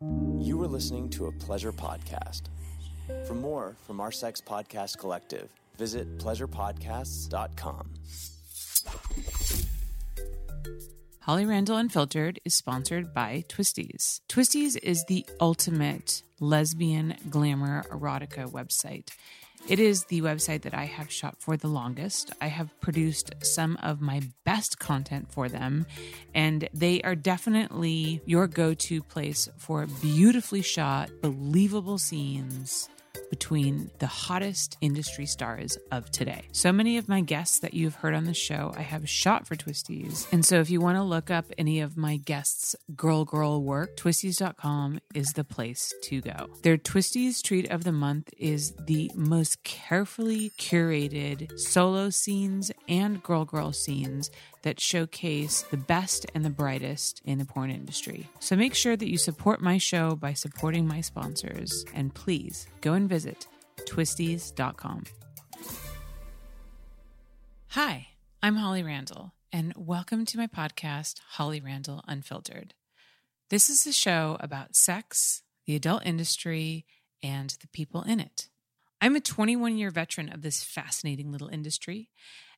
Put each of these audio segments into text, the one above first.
You are listening to a pleasure podcast. For more from our sex podcast collective, visit pleasurepodcasts.com. Holly Randall Unfiltered is sponsored by Twistys. Twistys is the ultimate lesbian glamour erotica website. It is the website that I have shot for the longest. I have produced some of my best content for them, and they are definitely your go to place for beautifully shot, believable scenes between the hottest industry stars of today. So many of my guests that you've heard on the show, I have shot for Twistys. And so if you want to look up any of my guests' girl girl work, twistys.com is the place to go. Their Twistys treat of the month is the most carefully curated solo scenes and girl girl scenes that showcase the best and the brightest in the porn industry. So make sure that you support my show by supporting my sponsors. And please go and visit twistys.com. Hi, I'm Holly Randall, and welcome to my podcast, Holly Randall Unfiltered. This is a show about sex, the adult industry, and the people in it. I'm a 21 year veteran of this fascinating little industry.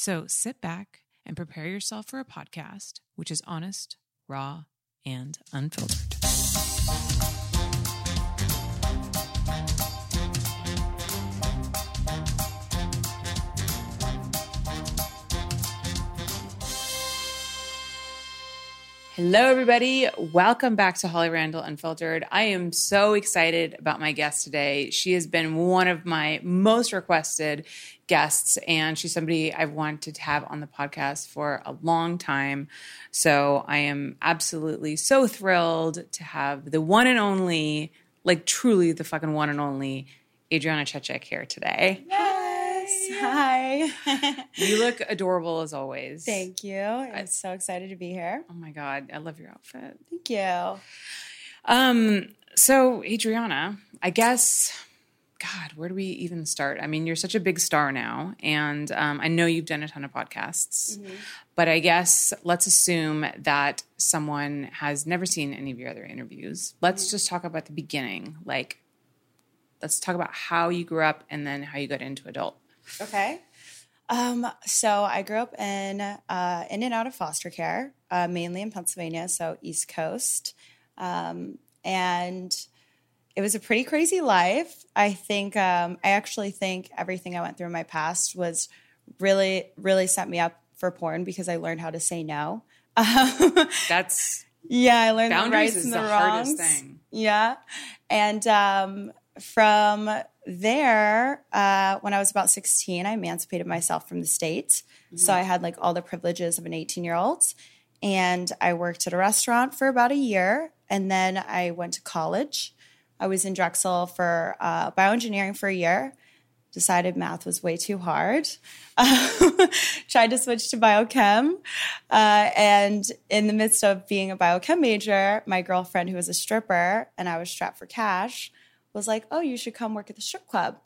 So sit back and prepare yourself for a podcast which is honest, raw, and unfiltered. Hello, everybody. Welcome back to Holly Randall Unfiltered. I am so excited about my guest today. She has been one of my most requested guests, and she's somebody I've wanted to have on the podcast for a long time. So I am absolutely so thrilled to have the one and only, like truly the fucking one and only, Adriana Chechik here today. Hi. You look adorable as always. Thank you. I'm so excited to be here. Oh my god, I love your outfit. Thank you. Um, so Adriana, I guess God, where do we even start? I mean, you're such a big star now, and um, I know you've done a ton of podcasts, but I guess let's assume that someone has never seen any of your other interviews. Let's just talk about the beginning. Like, let's talk about how you grew up and then how you got into adult. Okay. Um, so I grew up in uh, in and out of foster care, uh, mainly in Pennsylvania, so East Coast, um, and it was a pretty crazy life. I think um, I actually think everything I went through in my past was really, really set me up for porn because I learned how to say no. That's Yeah, I learned the rights and the, the, hardest wrongs. thing. Yeah, and um, from there, uh, when I was about sixteen, I emancipated myself from the state, so I had like all the privileges of an eighteen-year-old, and I worked at a restaurant for about a year, and then I went to college. I was in Drexel for uh, bioengineering for a year. Decided math was way too hard. Tried to switch to biochem. Uh, and in the midst of being a biochem major, my girlfriend, who was a stripper and I was strapped for cash, was like, Oh, you should come work at the strip club.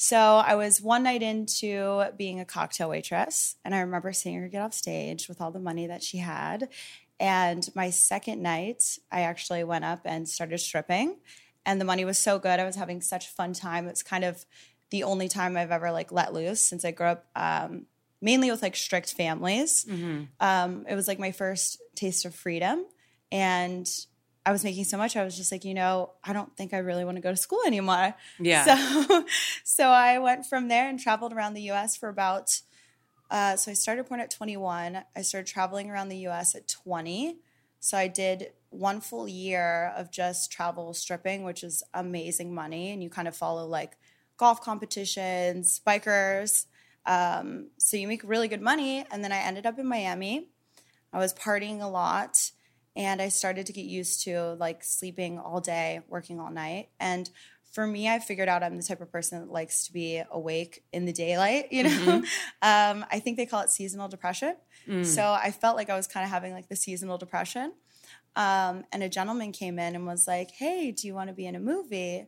So I was one night into being a cocktail waitress, and I remember seeing her get off stage with all the money that she had. And my second night, I actually went up and started stripping, and the money was so good. I was having such a fun time. It's kind of the only time I've ever like let loose since I grew up um, mainly with like strict families. Um, it was like my first taste of freedom, and I was making so much. I was just like, you know, I don't think I really want to go to school anymore. Yeah. So, so I went from there and traveled around the U.S. for about. Uh, so I started porn at 21. I started traveling around the U.S. at 20. So I did one full year of just travel stripping, which is amazing money, and you kind of follow like golf competitions, bikers. Um, so you make really good money. And then I ended up in Miami. I was partying a lot. And I started to get used to like sleeping all day, working all night. And for me, I figured out I'm the type of person that likes to be awake in the daylight. You know, mm-hmm. um, I think they call it seasonal depression. Mm. So I felt like I was kind of having like the seasonal depression. Um, and a gentleman came in and was like, "Hey, do you want to be in a movie?"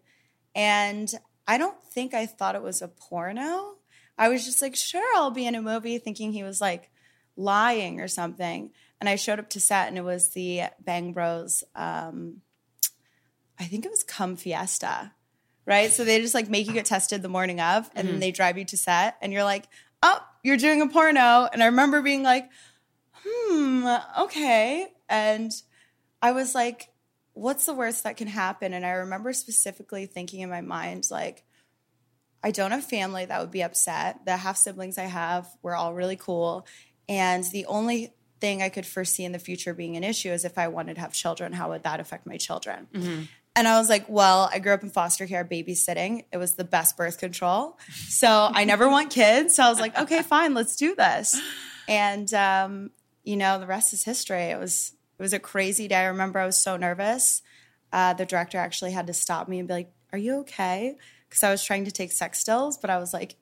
And I don't think I thought it was a porno. I was just like, "Sure, I'll be in a movie," thinking he was like lying or something. And I showed up to set, and it was the Bang Bros. Um, I think it was Cum Fiesta, right? So they just like make you get tested the morning of, and mm-hmm. then they drive you to set, and you're like, "Oh, you're doing a porno." And I remember being like, "Hmm, okay." And I was like, "What's the worst that can happen?" And I remember specifically thinking in my mind, like, I don't have family that would be upset. The half siblings I have were all really cool. And the only thing I could foresee in the future being an issue is if I wanted to have children, how would that affect my children? Mm-hmm. And I was like, well, I grew up in foster care babysitting. It was the best birth control. So I never want kids. So I was like, okay, fine, let's do this. And, um, you know, the rest is history. It was, it was a crazy day. I remember I was so nervous. Uh, the director actually had to stop me and be like, are you okay? Because I was trying to take sex stills, but I was like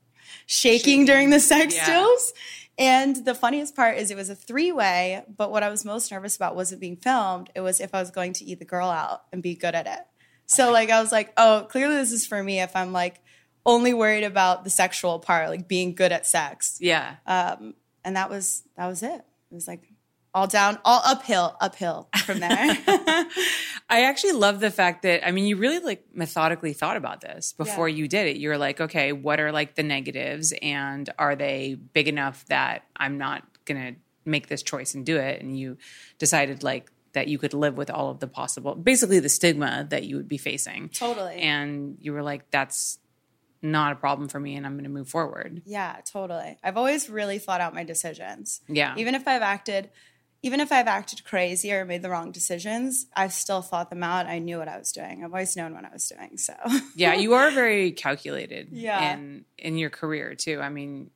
shaking, shaking. during the sex yeah. stills. And the funniest part is it was a three way, but what I was most nervous about wasn't being filmed. It was if I was going to eat the girl out and be good at it. So like I was like, oh, clearly this is for me if I'm like only worried about the sexual part, like being good at sex. Yeah. Um, and that was that was it. It was like all down, all uphill, uphill from there. I actually love the fact that I mean, you really like methodically thought about this before yeah. you did it. You were like, okay, what are like the negatives, and are they big enough that I'm not gonna make this choice and do it? And you decided like that you could live with all of the possible, basically the stigma that you would be facing. Totally. And you were like, that's not a problem for me and I'm going to move forward. Yeah, totally. I've always really thought out my decisions. Yeah. Even if I've acted even if I've acted crazy or made the wrong decisions, I've still thought them out. I knew what I was doing. I've always known what I was doing. So yeah, you are very calculated. Yeah. in in your career too. I mean,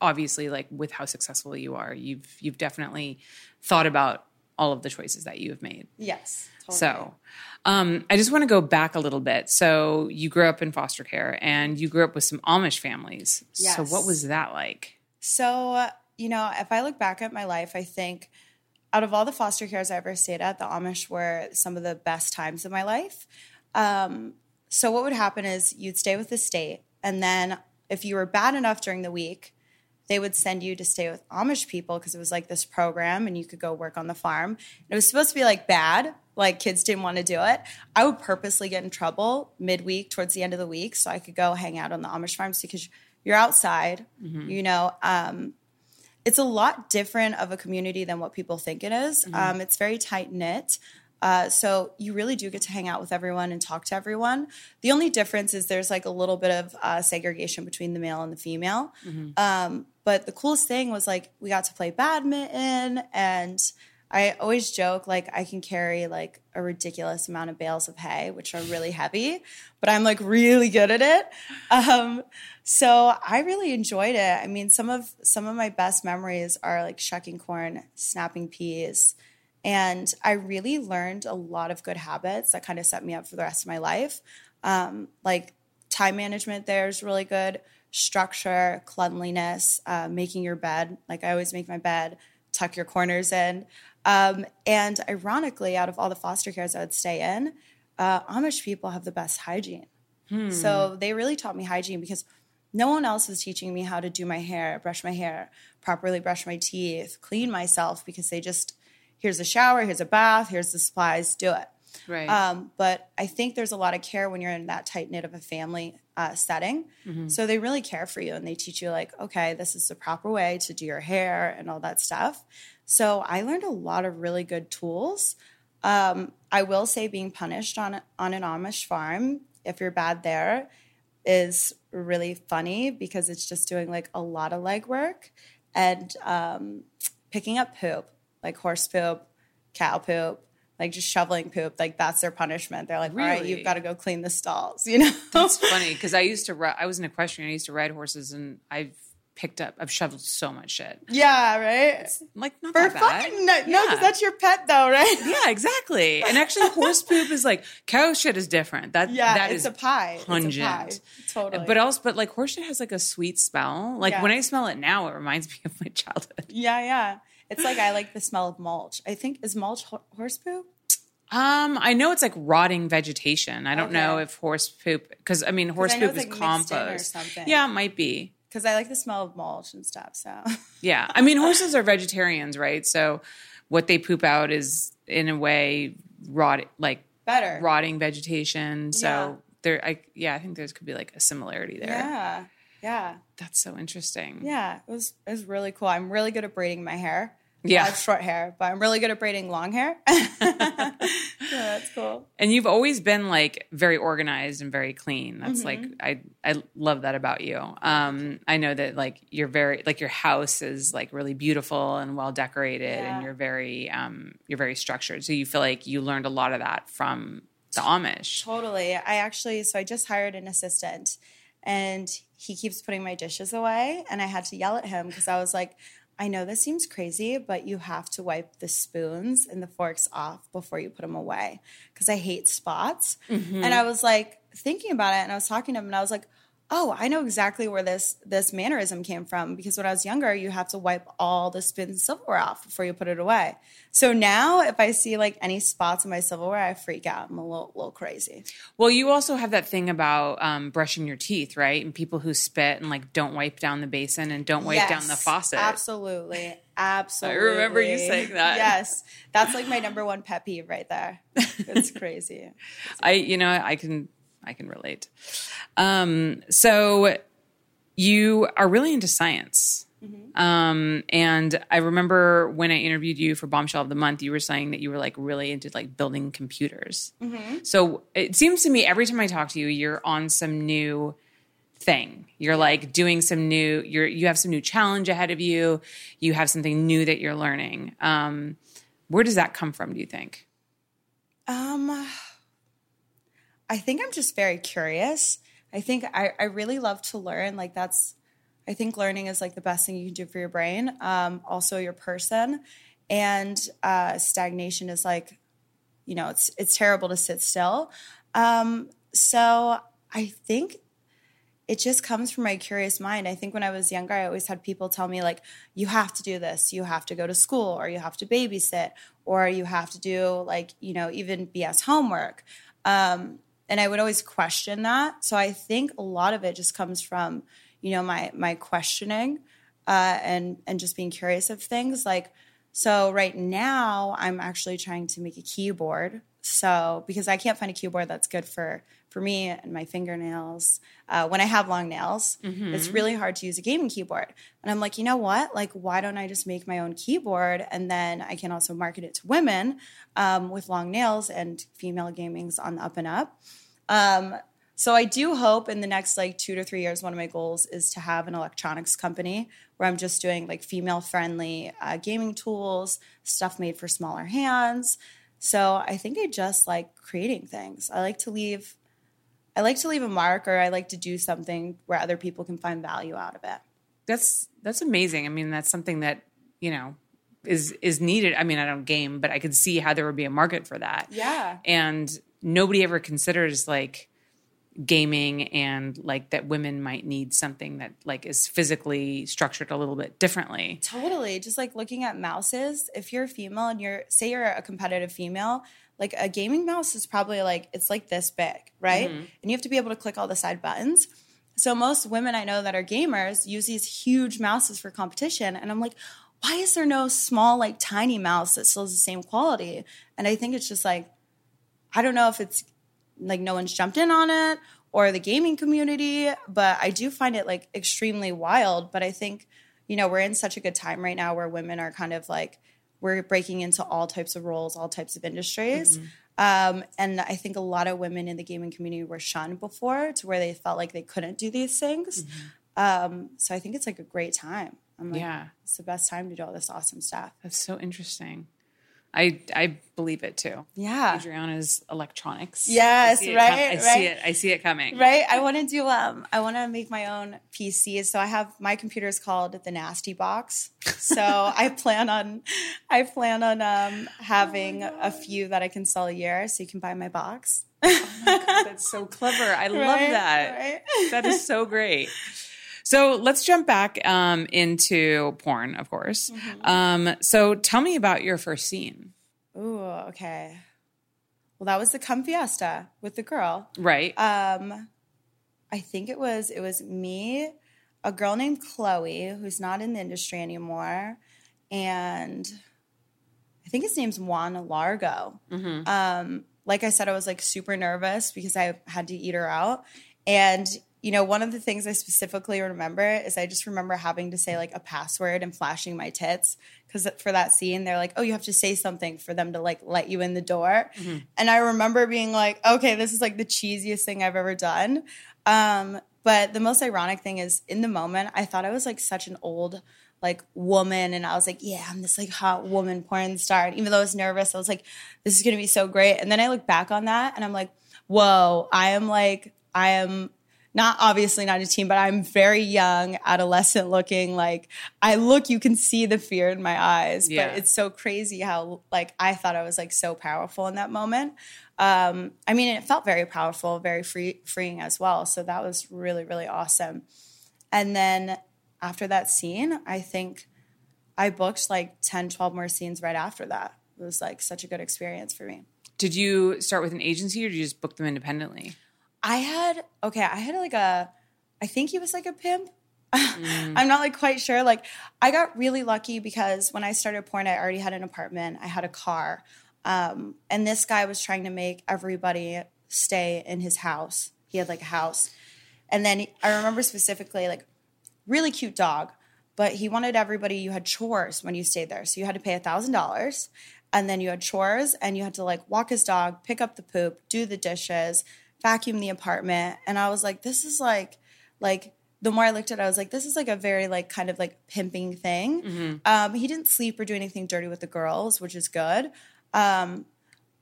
obviously, like with how successful you are, you've you've definitely thought about all of the choices that you have made. Yes. Totally. So, um, I just want to go back a little bit. So, you grew up in foster care, and you grew up with some Amish families. Yes. So, what was that like? So, you know, if I look back at my life, I think out of all the foster cares I ever stayed at, the Amish were some of the best times of my life. Um, so what would happen is you'd stay with the state, and then if you were bad enough during the week, they would send you to stay with Amish people because it was like this program, and you could go work on the farm. And it was supposed to be like bad, like kids didn't want to do it. I would purposely get in trouble midweek towards the end of the week so I could go hang out on the Amish farms because you're outside, mm-hmm. you know. Um, it's a lot different of a community than what people think it is. Mm-hmm. Um, it's very tight knit. Uh, so you really do get to hang out with everyone and talk to everyone. The only difference is there's like a little bit of uh, segregation between the male and the female. Mm-hmm. Um, but the coolest thing was like we got to play badminton and I always joke like I can carry like a ridiculous amount of bales of hay, which are really heavy, but I'm like really good at it. Um, so I really enjoyed it. I mean, some of some of my best memories are like shucking corn, snapping peas, and I really learned a lot of good habits that kind of set me up for the rest of my life. Um, like time management there is really good. Structure, cleanliness, uh, making your bed. Like I always make my bed, tuck your corners in. Um, and ironically, out of all the foster cares I would stay in, uh, Amish people have the best hygiene. Hmm. So they really taught me hygiene because no one else was teaching me how to do my hair, brush my hair, properly brush my teeth, clean myself because they just, here's a shower, here's a bath, here's the supplies, do it. Right. Um, but I think there's a lot of care when you're in that tight knit of a family uh, setting. Mm-hmm. So they really care for you and they teach you, like, okay, this is the proper way to do your hair and all that stuff. So I learned a lot of really good tools. Um, I will say being punished on on an Amish farm if you're bad there is really funny because it's just doing like a lot of legwork and um, picking up poop, like horse poop, cow poop, like just shoveling poop. Like that's their punishment. They're like, really? all right, you've got to go clean the stalls. You know, that's funny because I used to. I was an equestrian. I used to ride horses, and I've picked up. I've shoveled so much shit. Yeah, right. Like not For that bad. fun. No, Yeah. because that's your pet, though, right? Yeah, exactly. And actually, horse poop is like cow shit is different. That Yeah, that it's is a pie. It's a pungent. pie. Totally. But also, but like horse shit has like a sweet smell. Like when I smell it now, it reminds me of my childhood. yeah, yeah. It's like I like the smell of mulch. I think is mulch ho- horse poop. Um, I know it's like rotting vegetation. I don't know if horse poop because I mean horse poop it's, is like, mixed in or compost. something. Yeah, it might be. Because I like the smell of mulch and stuff. So Yeah, I mean horses are vegetarians, right? So what they poop out is in a way rot like better. rotting vegetation. So Yeah. there, I yeah, I think there could be like a similarity there. Yeah, yeah, That's so interesting. yeah. It was it was really cool. I'm really good at braiding my hair. Yeah. I have short hair, but I'm really good at braiding long hair. yeah, that's cool. And you've always been like very organized and very clean. That's like Mm-hmm. I I love that about you. Um I know that like you're very like your house is like really beautiful and well decorated Yeah. and you're very um you're very structured. So you feel like you learned a lot of that from the Amish. Totally. I actually, so I just hired an assistant and he keeps putting my dishes away. And I had to yell at him because I was like, I know this seems crazy, but you have to wipe the spoons and the forks off before you put them away because I hate spots. Mm-hmm. And I was like thinking about it and I was talking to him and I was like, oh, I know exactly where this this mannerism came from because when I was younger, you have to wipe all the spoons and silverware off before you put it away. So now, if I see like any spots in my silverware, I freak out. I'm a little, little crazy. Well, you also have that thing about um, brushing your teeth, right? And people who spit and like don't wipe down the basin and don't wipe down the faucet. Absolutely, absolutely. I remember you saying that. Yes, that's like my number one pet peeve right there. It's crazy. I you know I can I can relate. Um, so you are really into science. Um, and I remember when I interviewed you for Bombshell of the Month, you were saying that you were like really into like building computers. So it seems to me every time I talk to you, you're on some new thing. You're like doing some new. You're you have some new challenge ahead of you. You have something new that you're learning. Um, where does that come from? Do you think? Um, I think I'm just very curious. I think I, I really love to learn. Like that's, I think learning is like the best thing you can do for your brain. Um, also your person, and uh, stagnation is like, you know, it's it's terrible to sit still. Um, so I think it just comes from my curious mind. I think when I was younger, I always had people tell me, like, you have to do this, you have to go to school, or you have to babysit, or you have to do, like, you know, even BS homework. Um, and I would always question that. So I think a lot of it just comes from, you know, my my questioning uh, and and just being curious of things. Like, so right now, I'm actually trying to make a keyboard. So because I can't find a keyboard that's good for for me and my fingernails uh, when I have long nails, it's really hard to use a gaming keyboard. And I'm like, you know what? Like, why don't I just make my own keyboard and then I can also market it to women um, with long nails and female gaming's on the up and up. Um, so I do hope in the next like two to three years, one of my goals is to have an electronics company where I'm just doing like female friendly uh, gaming tools, stuff made for smaller hands. So I think I just like creating things. I like to leave, I like to leave a mark, or I like to do something where other people can find value out of it. That's that's amazing. I mean, that's something that you know is is needed. I mean, I don't game, but I could see how there would be a market for that. Yeah. And nobody ever considers like gaming and like that women might need something that like is physically structured a little bit differently. Totally. Just like looking at mouses, if you're a female and you're, say you're a competitive female, like a gaming mouse is probably like, it's like this big, right? Mm-hmm. And you have to be able to click all the side buttons. So most women I know that are gamers use these huge mouses for competition. And I'm like, why is there no small, like tiny mouse that still has the same quality? And I think it's just like, I don't know if it's like no one's jumped in on it or the gaming community, but I do find it like extremely wild. But I think, you know, we're in such a good time right now where women are kind of like, we're breaking into all types of roles, all types of industries. Um, and I think a lot of women in the gaming community were shunned before to where they felt like they couldn't do these things. Um, so I think it's like a great time. I'm like, Yeah. it's the best time to do all this awesome stuff. That's so interesting. I I believe it too. Yeah. Adriana's electronics. Yes, I right, com- I right. see it. I see it coming. Right. I want to do um I want to make my own PC. So I have my computer is called the Nasty Box. So I plan on I plan on um having a few that I can sell a year so you can buy my box. That's so clever. I love that. right. That is so great. So let's jump back um, into porn, of course. Mm-hmm. Um, so tell me about your first scene. Ooh, okay. Well, that was the Cum Fiesta with the girl. Right. Um, I think it was it was me, a girl named Chloe who's not in the industry anymore, and I think his name's Juan Largo. Um, like I said, I was like super nervous because I had to eat her out, and you know, one of the things I specifically remember is I just remember having to say like a password and flashing my tits because for that scene they're like, oh, you have to say something for them to like let you in the door, and I remember being like, okay, this is like the cheesiest thing I've ever done. Um, but the most ironic thing is in the moment, I thought I was like such an old like woman and I was like, yeah, I'm this like hot woman porn star. And even though I was nervous, I was like, this is gonna be so great. And then I look back on that and I'm like, whoa, I am like, I am not obviously not a teen, but I'm very young, adolescent looking. Like I look, you can see the fear in my eyes. Yeah. But it's so crazy how like I thought I was like so powerful in that moment. Um, I mean, it felt very powerful, very free, freeing as well. So that was really, really awesome. And then after that scene, I think I booked like 10, 12 more scenes right after that. It was like such a good experience for me. Did you start with an agency or did you just book them independently? I had, okay, I had like a, I think he was like a pimp. I'm not like quite sure. Like I got really lucky because when I started porn, I already had an apartment, I had a car. Um, and this guy was trying to make everybody stay in his house. He had like a house. And then he- I remember specifically like really cute dog, but he wanted everybody you had chores when you stayed there. So you had to pay a thousand dollars and then you had chores and you had to like walk his dog, pick up the poop, do the dishes, vacuum the apartment. And I was like, this is like like the more I looked at it, I was like, this is like a very like kind of like pimping thing. Um, he didn't sleep or do anything dirty with the girls, which is good. Um,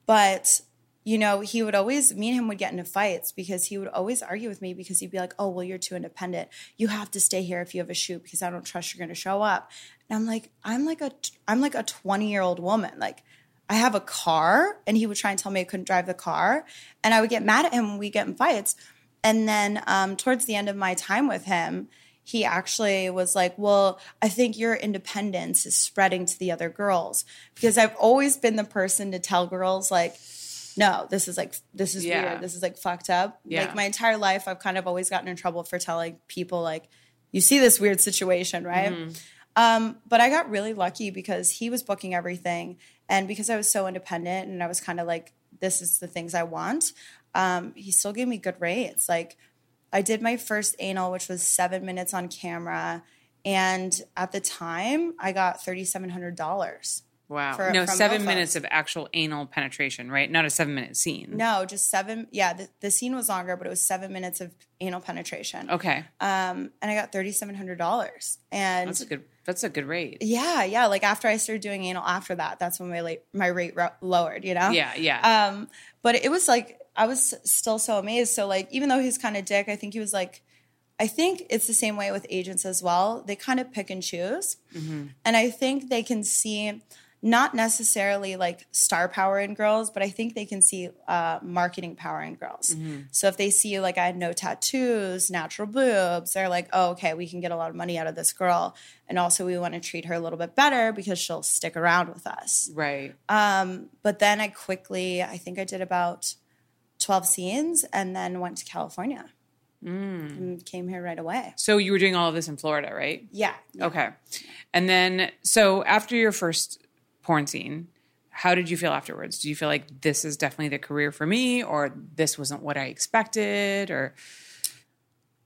but you know, he would always me and him would get into fights because he would always argue with me because he'd be like, "Oh, well, you're too independent. You have to stay here if you have a shoot because I don't trust you're going to show up." And I'm like, "I'm like a I'm like a 20 year old woman. Like, I have a car." And he would try and tell me I couldn't drive the car, and I would get mad at him when we get in fights. And then um, towards the end of my time with him, he actually was like, Well, I think your independence is spreading to the other girls. Because I've always been the person to tell girls, like, no, this is like, this is Yeah. weird. This is like fucked up. Yeah. Like my entire life, I've kind of always gotten in trouble for telling people, like, you see this weird situation, right? Um, but I got really lucky because he was booking everything. And because I was so independent and I was kind of like, this is the things I want, um, he still gave me good rates. Like, I did my first anal, which was seven minutes on camera. And at the time, I got $3,700. Wow. For- no, seven both minutes of of actual anal penetration, right? Not a seven minute scene. No, just seven. Yeah, the, the scene was longer, but it was seven minutes of anal penetration. Okay. Um, and I got $3,700. And That's a good that's a good rate. yeah, yeah. Like after I started doing anal after that, that's when my, late, my rate ro- lowered, you know? Yeah, yeah. Um, but it was like I was still so amazed. So like even though he's kind of dick, I think he was like, I think it's the same way with agents as well. They kind of pick and choose, and I think they can see not necessarily like star power in girls, but I think they can see uh, marketing power in girls. So if they see like I had no tattoos, natural boobs, they're like, oh, okay, we can get a lot of money out of this girl, and also we want to treat her a little bit better because she'll stick around with us. right. Um, but then I quickly, I think I did about 12 scenes and then went to California and came here right away. so you were doing all of this in Florida, right? Yeah. Okay. And then so after your first porn scene, how did you feel afterwards? Do you feel like this is definitely the career for me or this wasn't what I expected or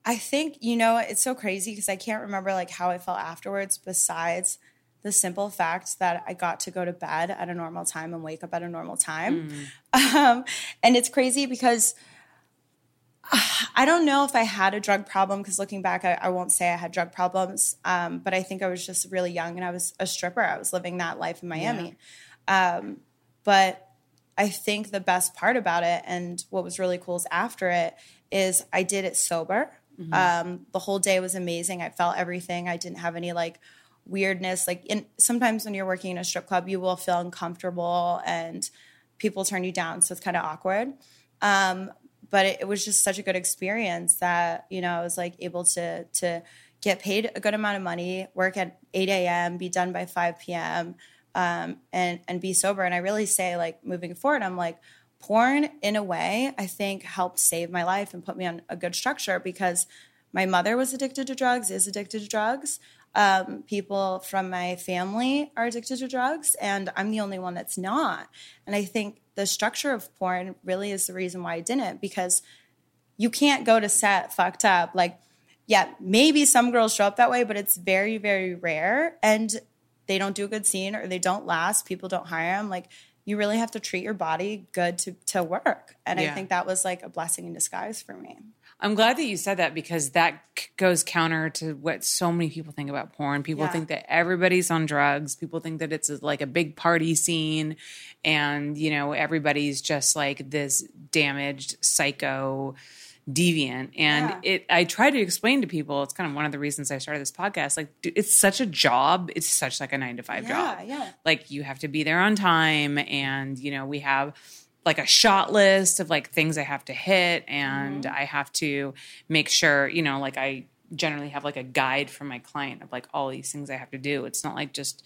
I think, you know, it's so crazy because I can't remember like how I felt afterwards besides the simple fact that I got to go to bed at a normal time and wake up at a normal time. Um, and it's crazy because I don't know if I had a drug problem because looking back, I, I won't say I had drug problems. Um, but I think I was just really young and I was a stripper. I was living that life in Miami. Um, but I think the best part about it and what was really cool is after it is I did it sober. Um, the whole day was amazing. I felt everything. I didn't have any like weirdness. Like in, sometimes when you're working in a strip club, you will feel uncomfortable and people turn you down. So it's kind of awkward. Um, but it, it was just such a good experience that, you know, I was like able to, to get paid a good amount of money, work at 8 a.m., be done by 5 p.m., um, and, and be sober. And I really say like moving forward, I'm like, porn in a way i think helped save my life and put me on a good structure because my mother was addicted to drugs is addicted to drugs um, people from my family are addicted to drugs and i'm the only one that's not and i think the structure of porn really is the reason why i didn't because you can't go to set fucked up like yeah maybe some girls show up that way but it's very very rare and they don't do a good scene or they don't last people don't hire them like you really have to treat your body good to to work and Yeah. i think that was like a blessing in disguise for me I'm glad that you said that because that c- goes counter to what so many people think about porn. People Yeah. think that everybody's on drugs. People think that it's a, like a big party scene and, you know, everybody's just like this damaged psycho deviant and Yeah. it i try to explain to people it's kind of one of the reasons i started this podcast like dude, it's such a job it's such like a nine to five Yeah, job yeah. like you have to be there on time and you know we have like a shot list of like things i have to hit and Mm-hmm. i have to make sure you know like i generally have like a guide for my client of like all these things i have to do it's not like just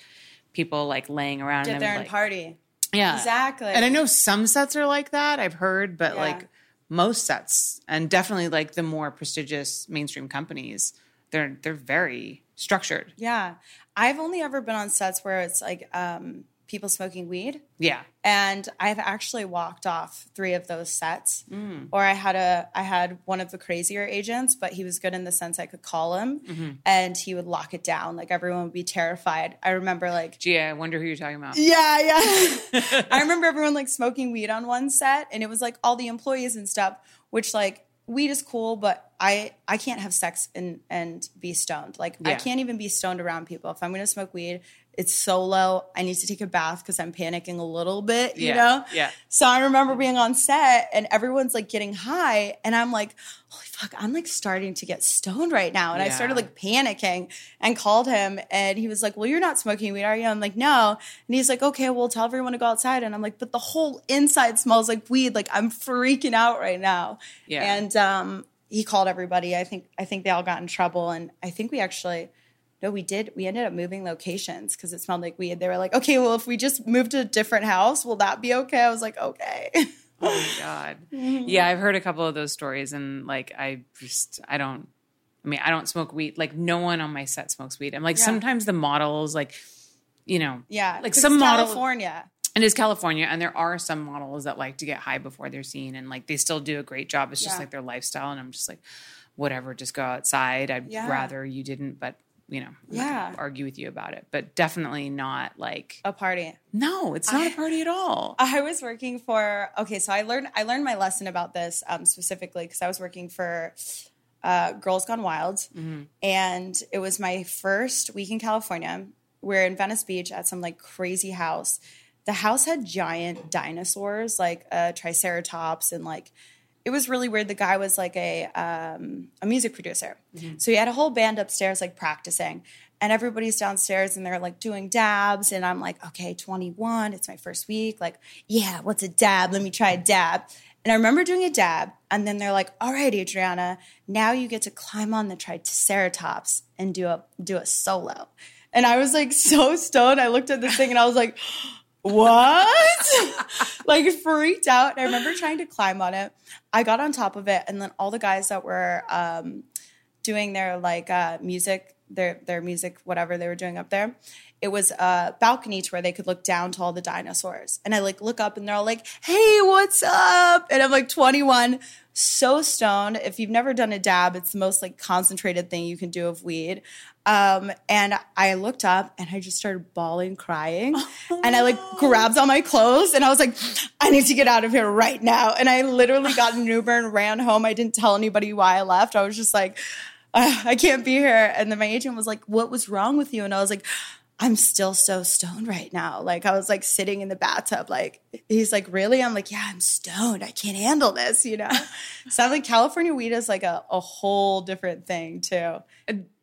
people like laying around get and there and like, party yeah. Exactly. And i know some sets are like that i've heard but Yeah. like most sets and definitely like the more prestigious mainstream companies they're they're very structured. Yeah. I've only ever been on sets where it's like um people smoking weed yeah and I've actually walked off three of those sets. Mm. Or I had a I had one of the crazier agents, but he was good in the sense I could call him Mm-hmm. and he would lock it down. Like everyone would be terrified. I remember like gee i wonder who you're talking about yeah, yeah. I remember everyone like smoking weed on one set and it was like all the employees and stuff, which like weed is cool, but I I can't have sex and and be stoned. Like I can't even be stoned around people. If I'm gonna smoke weed, it's solo. I need to take a bath because I'm panicking a little bit, you Yeah, know? yeah. So I remember being on set and everyone's like getting high, and I'm like, holy fuck, I'm like starting to get stoned right now. And I started like panicking and called him, and he was like, Well, you're not smoking weed, are you? I'm like, No. And he's like, Okay, well, tell everyone to go outside. And I'm like, But the whole inside smells like weed. Like I'm freaking out right now. Yeah. And um, he called everybody. I think I think they all got in trouble, and I think we actually. No, we did. We ended up moving locations because it smelled like weed. They were like, okay, well, if we just moved to a different house, will that be okay? I was like, okay. Oh my god. Mm-hmm. Yeah, I've heard a couple of those stories and like I just I don't I mean, I don't smoke weed. Like no one on my set smokes weed. I'm like Yeah. sometimes the models like you know, Yeah, like some it's model California. it is California and there are some models that like to get high before they're seen and like they still do a great job. It's just Yeah. like their lifestyle and I'm just like whatever, just go outside. I'd Yeah. rather you didn't, but you know, I'm not gonna Yeah. argue with you about it. But definitely not like A party. no, it's not a party at all. I was working for okay, so I learned I learned my lesson about this um, specifically because I was working for uh, Girls Gone Wild, and it was my first week in California. We're in Venice Beach at some like crazy house. The house had giant dinosaurs, like a triceratops, and like it was really weird. The guy was like a um, a music producer, so he had a whole band upstairs like practicing, and everybody's downstairs and they're like doing dabs, and I'm like, okay, 21, it's my first week, like, yeah, what's a dab? Let me try a dab. And I remember doing a dab, and then they're like, all right, Adriana, now you get to climb on the triceratops and do a do a solo. And I was like so stoned. I looked at this thing and I was like, what? like freaked out. I remember trying to climb on it. I got on top of it, and then all the guys that were um, doing their like uh, music, their their music, whatever they were doing up there. It was a balcony to where they could look down to all the dinosaurs. And I like look up and they're all like, hey, what's up? And I'm like 21, so stoned. If you've never done a dab, it's the most like concentrated thing you can do of weed. Um, and I looked up and I just started bawling, crying. and I like grabbed all my clothes and I was like, I need to get out of here right now. And I literally got an Uber and ran home. I didn't tell anybody why I left. I was just like, "Ah, I can't be here. And then my agent was like, What was wrong with you? And I was like, I'm still so stoned right now. Like I was like sitting in the bathtub, like he's like, really? I'm like, yeah, I'm stoned. I can't handle this, you know? so I'm like California weed is like a, a whole different thing too.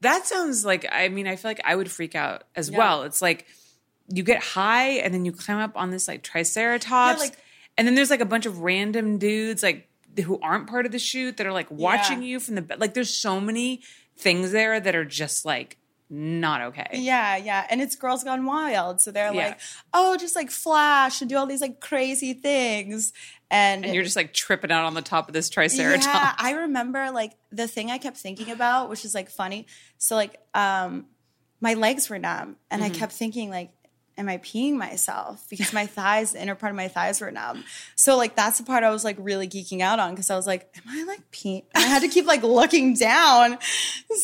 That sounds like I mean, I feel like I would freak out as Yeah. well. It's like you get high and then you climb up on this like triceratops, like- and then there's like a bunch of random dudes like who aren't part of the shoot that are like watching Yeah. you from the like. There's so many things there that are just like not okay. Yeah, yeah. And it's Girls Gone Wild. So they're Yeah. like, oh, just like flash and do all these like crazy things. And, And you're just like tripping out on the top of this triceratops. Yeah, I remember like the thing I kept thinking about, which is like funny. So like um my legs were numb and Mm-hmm. I kept thinking like am I peeing myself because my thighs, the inner part of my thighs were numb. So like that's the part I was like really geeking out on because I was like, am I like peeing? And I had to keep like looking down.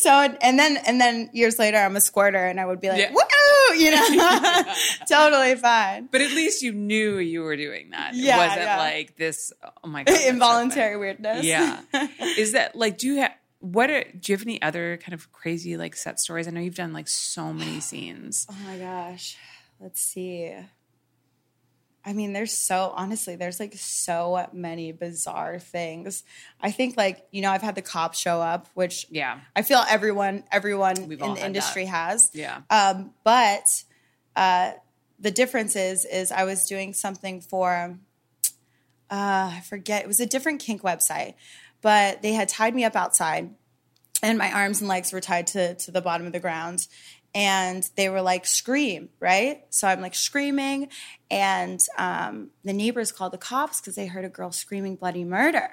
So and then and then years later I'm a squirter and I would be like, Yeah. woo, you know, totally fine. But at least you knew you were doing that. Yeah, it wasn't yeah. like this. Oh my god, Involuntary weirdness. Yeah. Is that like? Do you have what? Are, do you have any other kind of crazy like set stories? I know you've done like so many scenes. Oh my gosh. Let's see. I mean, there's so honestly, there's like so many bizarre things. I think like, you know, I've had the cops show up, which Yeah. I feel everyone everyone We've in the industry that. has. Yeah. Um, but uh, the difference is, is I was doing something for, uh, I forget, it was a different kink website, but they had tied me up outside and my arms and legs were tied to, to the bottom of the ground. And they were like, scream, right? So I'm like screaming. And um, the neighbors called the cops because they heard a girl screaming bloody murder.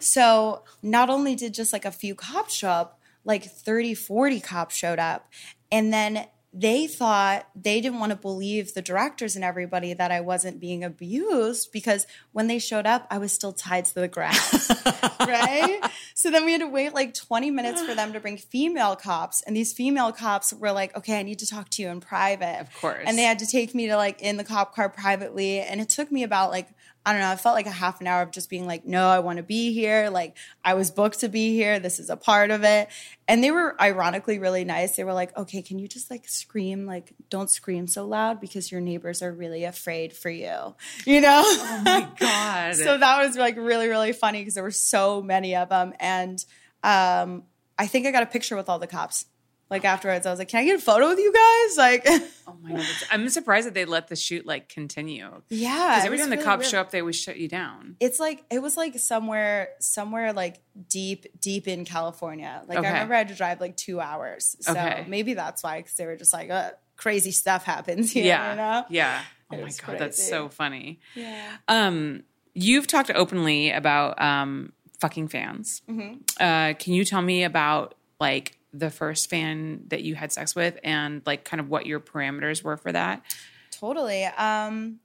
So not only did just like a few cops show up, like 30, 40 cops showed up. And then they thought they didn't want to believe the directors and everybody that I wasn't being abused because when they showed up, I was still tied to the grass. right? So then we had to wait like 20 minutes for them to bring female cops. And these female cops were like, okay, I need to talk to you in private. Of course. And they had to take me to like in the cop car privately. And it took me about like, I don't know, I felt like a half an hour of just being like, no, I want to be here. Like, I was booked to be here. This is a part of it. And they were ironically really nice. They were like, okay, can you just like scream? Like, don't scream so loud because your neighbors are really afraid for you, you know? Oh my god. so that was like really, really funny because there were so many of them. And um, I think I got a picture with all the cops. Like afterwards, I was like, "Can I get a photo with you guys?" Like, oh my god. I'm surprised that they let the shoot like continue. yeah, Because every time the really cops weird. show up, they always shut you down. it's like it was like somewhere somewhere like deep deep in california like Okay. i remember i had to drive like two hours so Okay. maybe that's why because they were just like uh, crazy stuff happens here yeah. you know Yeah. Oh It my god, that's crazy. so funny. yeah Um, you've talked openly about um fucking fans. Mm-hmm. Uh, can you tell me about like the first fan that you had sex with and like kind of what your parameters were for that? totally. Um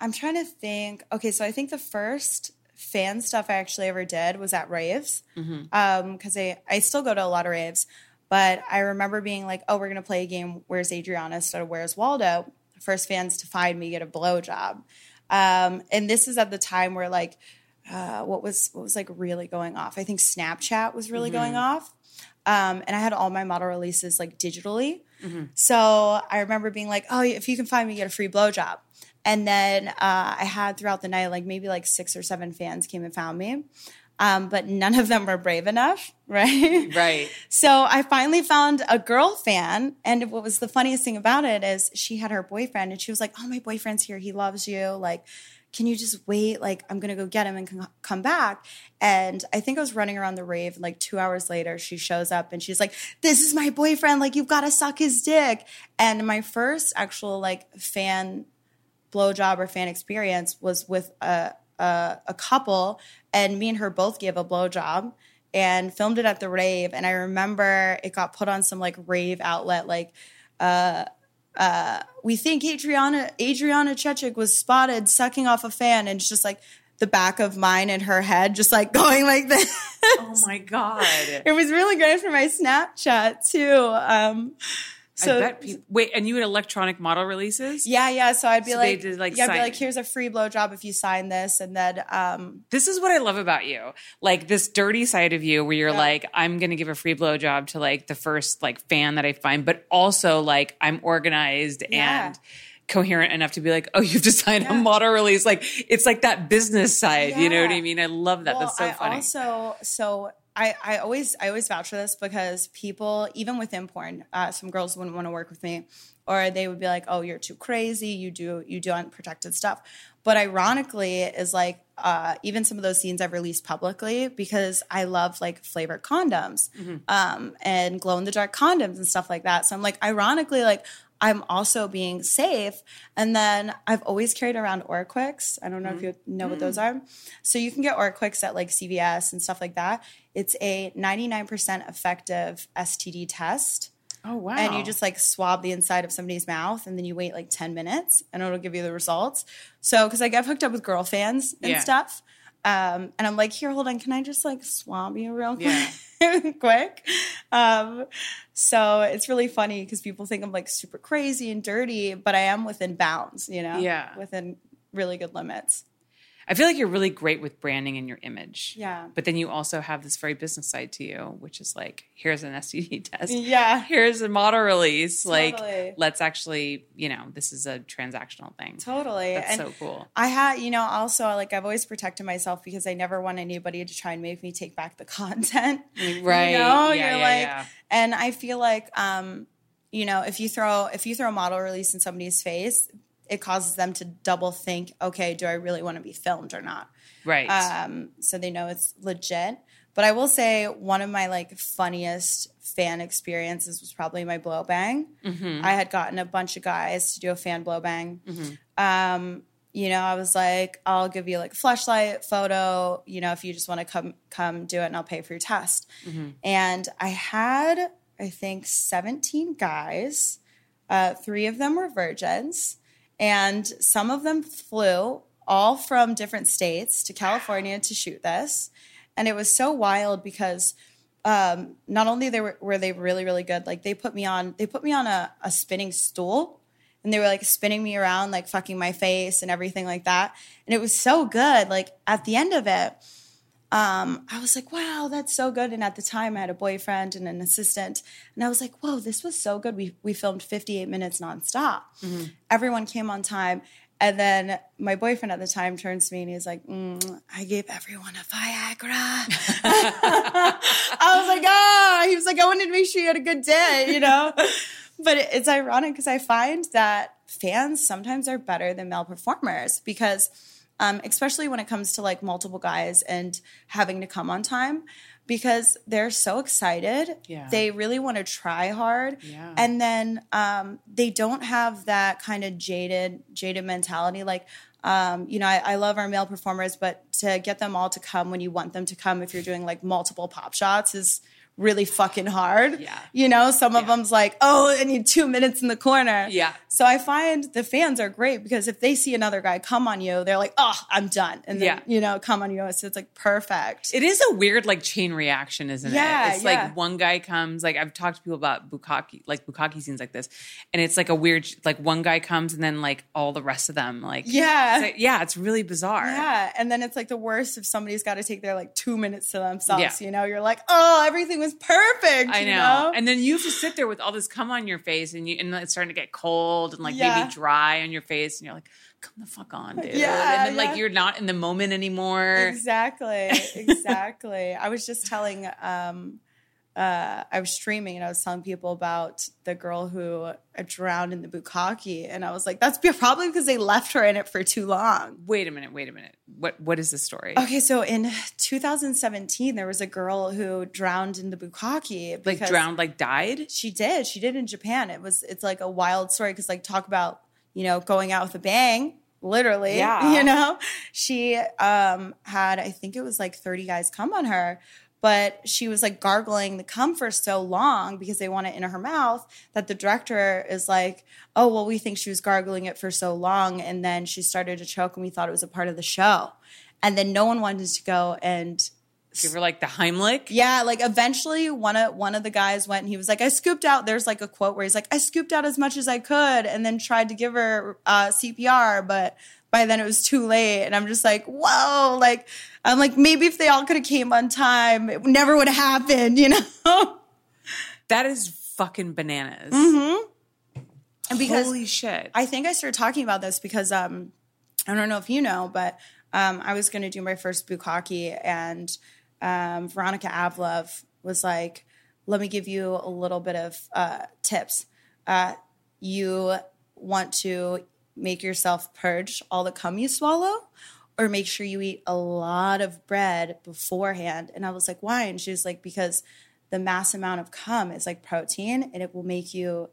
i'm trying to think. Okay so i think the first fan stuff i actually ever did was at raves. Um because i i still go to a lot of raves but i remember being like oh we're gonna play a game where's adriana instead of where's waldo? First fans to find me get a blowjob. Um and this is at the time where like uh, what was what was like really going off. I think Snapchat was really going off, um, and I had all my model releases like digitally. So I remember being like, "Oh, if you can find me, get a free blowjob." And then uh, I had throughout the night, like maybe like six or seven fans came and found me, um, but none of them were brave enough, right? Right. So I finally found a girl fan. And what was the funniest thing about it is she had her boyfriend and she was like, Oh, my boyfriend's here. He loves you. Like, can you just wait? Like, I'm going to go get him and come back. And I think I was running around the rave. And like two hours later, she shows up and she's like, This is my boyfriend. Like, you've got to suck his dick. And my first actual like fan blowjob or fan experience was with a, a, a couple, and me and her both gave a blowjob and filmed it at the rave. And I remember it got put on some like rave outlet, like uh, uh, we think Adriana Adriana Chechik was spotted sucking off a fan, and it's just like the back of mine and her head, just like going like this. Oh my god. it was really great for my Snapchat too. Um, So I bet people wait, and you had electronic model releases? yeah, yeah. So I'd be So like, did, like, yeah, I'd be like, here's a free blowjob if you sign this, and then um, This is what I love about you. Like this dirty side of you where you're Yeah. like, I'm gonna give a free blowjob to like the first like fan that I find, but also like I'm organized Yeah. and coherent enough to be like, oh, you have to sign a model release. Like it's like that business side. You know what I mean? I love that. well, That's so I funny. also so. I, I always I always vouch for this because people even within porn, uh, some girls wouldn't want to work with me, or they would be like, "Oh, you're too crazy. You do you do unprotected stuff." But ironically, is like uh, even some of those scenes I've released publicly because I love like flavored condoms Mm-hmm. um, and glow in the dark condoms and stuff like that. So I'm like, ironically, like I'm also being safe. And then I've always carried around OraQuicks. I don't know if mm-hmm. you know what those mm. are. So you can get OraQuicks at like CVS and stuff like that. It's a 99% effective STD test. oh wow. And you just like swab the inside of somebody's mouth and then you wait like 10 minutes and it'll give you the results. So, because like I've hooked up with girl fans and Yeah. stuff. Um, and I'm like, here, hold on. Can I just like swab you real quick? Yeah. quick. Um, so it's really funny because people think I'm like super crazy and dirty, but I am within bounds, you know? Yeah. Within really good limits. I feel like you're really great with branding and your image. Yeah. But then you also have this very business side to you, which is like, here's an STD test. Yeah. Here's a model release. Like, let's actually, you know, this is a transactional thing. Totally. That's and so cool. I had, you know, also like I've always protected myself because I never want anybody to try and make me take back the content. Right. You know, Yeah, you're yeah, like, yeah. and I feel like, um, you know, if you throw if you throw a model release in somebody's face, it causes them to double think, okay, do I really want to be filmed or not? Right. um, so they know it's legit. But I will say one of my like funniest fan experiences was probably my blow bang. Mm-hmm. I had gotten a bunch of guys to do a fan blow bang. Um, you know, I was like, I'll give you like a flashlight photo. You know, if you just want to come come do it, and I'll pay for your test. And I had, I think, seventeen guys. Uh, three of them were virgins, and some of them flew all from different states to California to shoot this. And it was so wild because um, not only they were, were they really really good, like they put me on they put me on a, a spinning stool, and they were like spinning me around, like fucking my face and everything like that. And it was so good. Like at the end of it, um, I was like, wow, that's so good. And at the time, I had a boyfriend and an assistant, and I was like, whoa, this was so good. We we filmed 58 minutes nonstop. Everyone came on time. And then my boyfriend at the time turns to me and he's like, mm, I gave everyone a Viagra. I was like, ah, he was like, I wanted to make sure you had a good day, you know? but it- it's ironic because I find that fans sometimes are better than male performers because, um, especially when it comes to like multiple guys and having to come on time, because they're so excited. Yeah. They really want to try hard. Yeah. And then um, they don't have that kind of jaded, jaded mentality. Like, um, you know, I, I love our male performers, but to get them all to come when you want them to come, if you're doing like multiple pop shots, is really fucking hard. Yeah. You know, some of them's like, oh, I need two minutes in the corner. Yeah. So I find the fans are great because if they see another guy come on you, they're like, oh, I'm done. And then, Yeah. you know, come on you. So it's like perfect. It is a weird like chain reaction, isn't Yeah, it? It's yeah. like one guy comes, like I've talked to people about bukkake, like bukkake scenes like this, and it's like a weird, like one guy comes and then like all the rest of them, like Yeah. it's like- yeah, it's really bizarre. Yeah, and then it's like the worst if somebody's got to take their like two minutes to themselves. Yeah. You know, you're like, oh, everything was perfect. I you know. And then you have to sit there with all this cum on your face, and you and it's starting to get cold and like Yeah. maybe dry on your face, and you're like, "Come the fuck on, dude!" Yeah, and then yeah. like you're not in the moment anymore. exactly, exactly. I was just telling, um, uh, I was streaming and I was telling people about the girl who drowned in the bukkake, and I was like, that's probably because they left her in it for too long. Wait a minute. Wait a minute. What what is the story? Okay, so in 2017, there was a girl who drowned in the bukkake. Like drowned, like died. She did. She did in Japan. It was. It's like a wild story because like talk about you know going out with a bang. Literally, Yeah. You know, she um had I think it was like thirty guys come on her, but she was like gargling the cum for so long because they want it in her mouth that the director is like, oh well, we think she was gargling it for so long, and then she started to choke, and we thought it was a part of the show, and then no one wanted to go and Give her like the Heimlich. Yeah, like eventually one of one of the guys went and he was like, I scooped out. There's like a quote where he's like, I scooped out as much as I could and then tried to give her uh, CPR, but by then it was too late. And I'm just like, whoa, like I'm like, maybe if they all could have came on time, it never would have happened, you know? That is fucking bananas. And because Holy shit. I think I started talking about this because um, I don't know if you know, but um, I was going to do my first bukkake, and um, Veronica Avluv was like, "Let me give you a little bit of uh, tips. Uh, you want to make yourself purge all the cum you swallow." Or make sure you eat a lot of bread beforehand. And I was like, why? And she was like, because the mass amount of cum is like protein and it will make you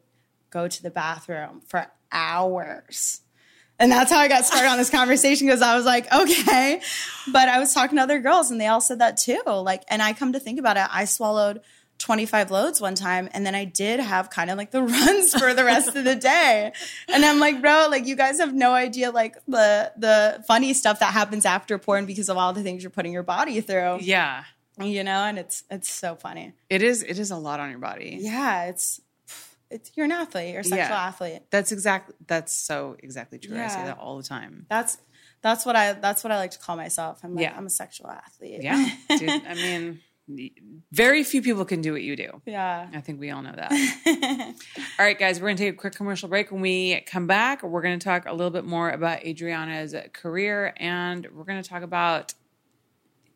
go to the bathroom for hours. And that's how I got started on this conversation because I was like, okay. But I was talking to other girls and they all said that too. Like, and I come to think about it, I swallowed 25 loads one time and then I did have kind of like the runs for the rest of the day. And I'm like, bro, like you guys have no idea like the the funny stuff that happens after porn because of all the things you're putting your body through. yeah. You know, and it's it's so funny. It is it is a lot on your body. Yeah, it's it's you're an athlete, you're a sexual Yeah. athlete. That's exactly that's so exactly true. I say that all the time. That's that's what I that's what I like to call myself. I'm like Yeah. I'm a sexual athlete. Yeah. Dude, I mean very few people can do what you do. yeah. I think we all know that. all right, guys, we're going to take a quick commercial break. When we come back, we're going to talk a little bit more about Adriana's career and we're going to talk about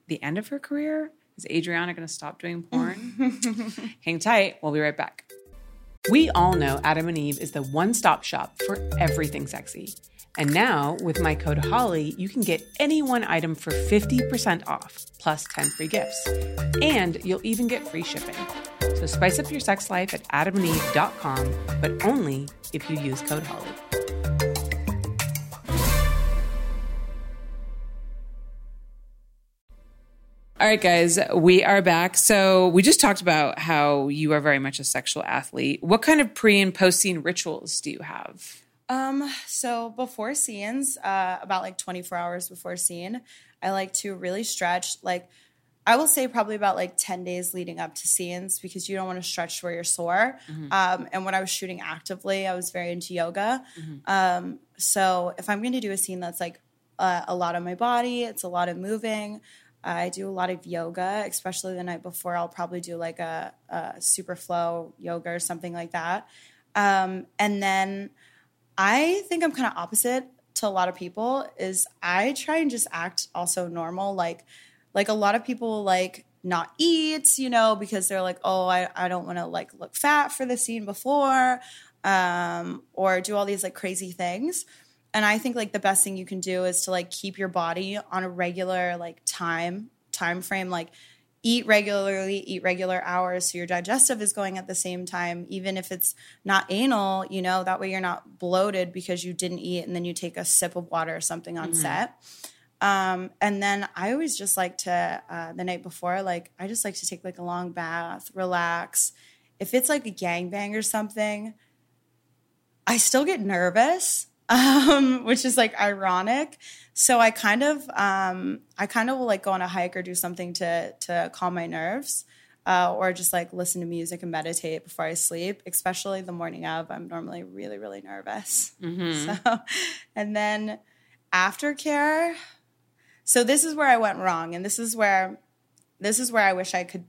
the end of her career. Is Adriana going to stop doing porn? Hang tight. We'll be right back. We all know Adam and Eve is the one stop shop for everything sexy. And now, with my code HOLLY, you can get any one item for 50% off, plus 10 free gifts. And you'll even get free shipping. So spice up your sex life at adamandeve.com, but only if you use code HOLLY. All right, guys, we are back. So we just talked about how you are very much a sexual athlete. What kind of pre and post scene rituals do you have? Um, so before scenes, uh, about like 24 hours before scene, I like to really stretch. Like, I will say probably about like 10 days leading up to scenes because you don't want to stretch where you're sore. Um, and when I was shooting actively, I was very into yoga. Um, so if I'm going to do a scene that's like uh, a lot of my body, it's a lot of moving. I do a lot of yoga, especially the night before. I'll probably do like a, a super flow yoga or something like that. Um, and then I think I'm kind of opposite to a lot of people is I try and just act also normal. Like like a lot of people like not eat, you know, because they're like, oh, I, I don't want to like look fat for the scene before, um, or do all these like crazy things. And I think like the best thing you can do is to like keep your body on a regular like time time frame, like eat regularly, eat regular hours so your digestive is going at the same time, even if it's not anal, you know, that way you're not bloated because you didn't eat and then you take a sip of water or something on set. Um, and then I always just like to, uh, the night before, like, I just like to take like a long bath, relax. If it's like a gangbang or something, I still get nervous, um, which is like ironic. So I kind of, um, I kind of will like go on a hike or do something to to calm my nerves, uh, or just like listen to music and meditate before I sleep. Especially the morning of, I'm normally really really nervous. So, and then aftercare. So this is where I went wrong, and this is where, this is where I wish I could.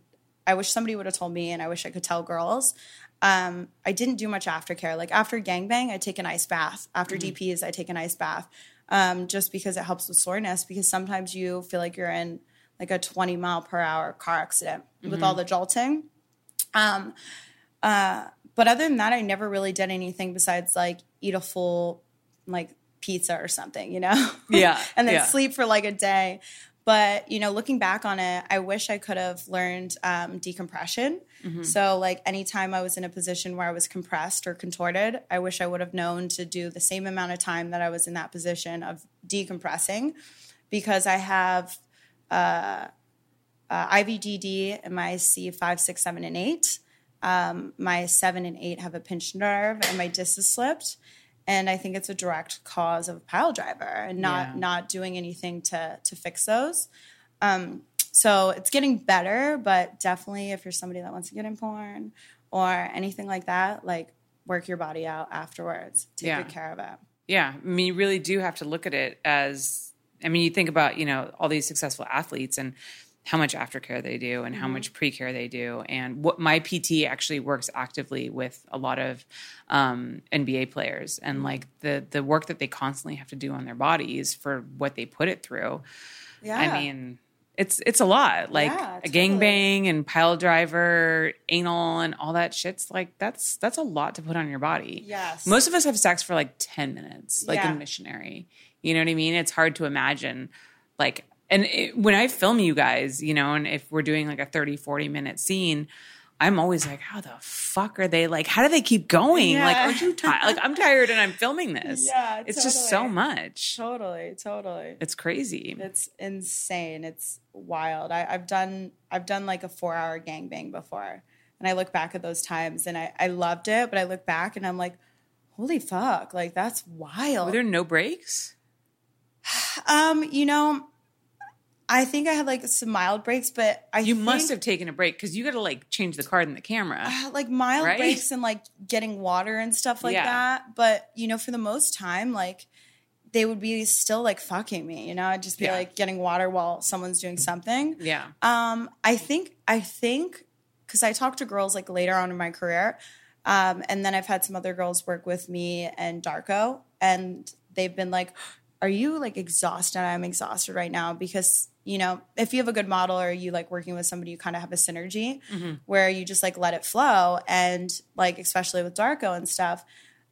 I wish somebody would have told me, and I wish I could tell girls. Um, I didn't do much aftercare. Like after gangbang, I take an ice bath. After DPs, I take an ice bath, um, just because it helps with soreness. Because sometimes you feel like you're in like a 20 mile per hour car accident with all the jolting. Um, uh, but other than that, I never really did anything besides like eat a full like pizza or something, you know? Yeah, and then yeah. sleep for like a day. But you know, looking back on it, I wish I could have learned um, decompression. So, like anytime I was in a position where I was compressed or contorted, I wish I would have known to do the same amount of time that I was in that position of decompressing, because I have uh, uh, IVDD in my C five, six, seven, and eight. Um, my seven and eight have a pinched nerve, and my disc is slipped. And I think it's a direct cause of a pile driver and not Yeah. not doing anything to to fix those. Um, So it's getting better, but definitely if you're somebody that wants to get in porn or anything like that, like work your body out afterwards. Take Yeah. good care of it. Yeah, I mean, you really do have to look at it as. I mean, you think about you know all these successful athletes and how much aftercare they do and how much pre-care they do, and what my PT actually works actively with a lot of um, NBA players and like the the work that they constantly have to do on their bodies for what they put it through. Yeah. I mean, it's it's a lot. Like Yeah, a totally. gangbang and pile driver, anal, and all that shit's like that's that's a lot to put on your body. Yes. Most of us have sex for like ten minutes, like Yeah. a missionary. You know what I mean? It's hard to imagine, like. And it, when I film you guys, you know, and if we're doing like a 30, 40 minute scene, I'm always like, how the fuck are they like, how do they keep going? Like, aren't you tired? like, I'm tired and I'm filming this. Yeah, It's just so much. Totally, totally. It's crazy. It's insane. It's wild. I, I've done I've done like a four hour gangbang before. And I look back at those times and I, I loved it, but I look back and I'm like, holy fuck, like that's wild. Were there no breaks? um, you know, I think I had like some mild breaks, but I You think, must have taken a break because you got to like change the card in the camera. uh, like mild Right? breaks and like getting water and stuff like Yeah. that. But you know, for the most time, like they would be still like fucking me. You know, I'd just be Yeah. like getting water while someone's doing something. Yeah. Um, I think I think because I talked to girls like later on in my career, um, and then I've had some other girls work with me and Darko, and they've been like, "Are you like exhausted?" I'm exhausted right now because you know if you have a good model or you like working with somebody, you kind of have a synergy where you just like let it flow, and like especially with Darko and stuff,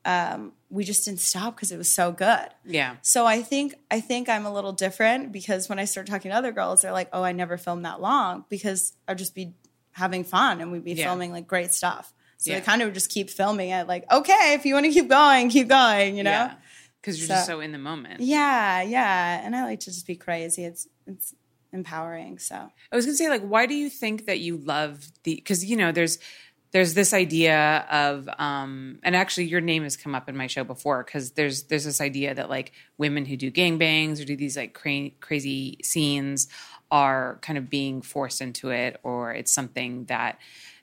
um, we just didn't stop because it was so good. Yeah. So I think I think I'm a little different because when I start talking to other girls, they're like, "Oh, I never filmed that long because I'd just be having fun and we'd be Yeah. filming like great stuff." So Yeah. they kind of just keep filming it, like, "Okay, if you want to keep going, keep going," you know? Yeah. Because you're just So- so in the moment. Yeah, yeah. And I like to just be crazy. It's it's empowering. So I was gonna say, like, why do you think that you love the? Because you know, there's there's this idea of, um, and actually, your name has come up in my show before. Because there's there's this idea that like women who do gangbangs or do these like cra- crazy scenes are kind of being forced into it, or it's something that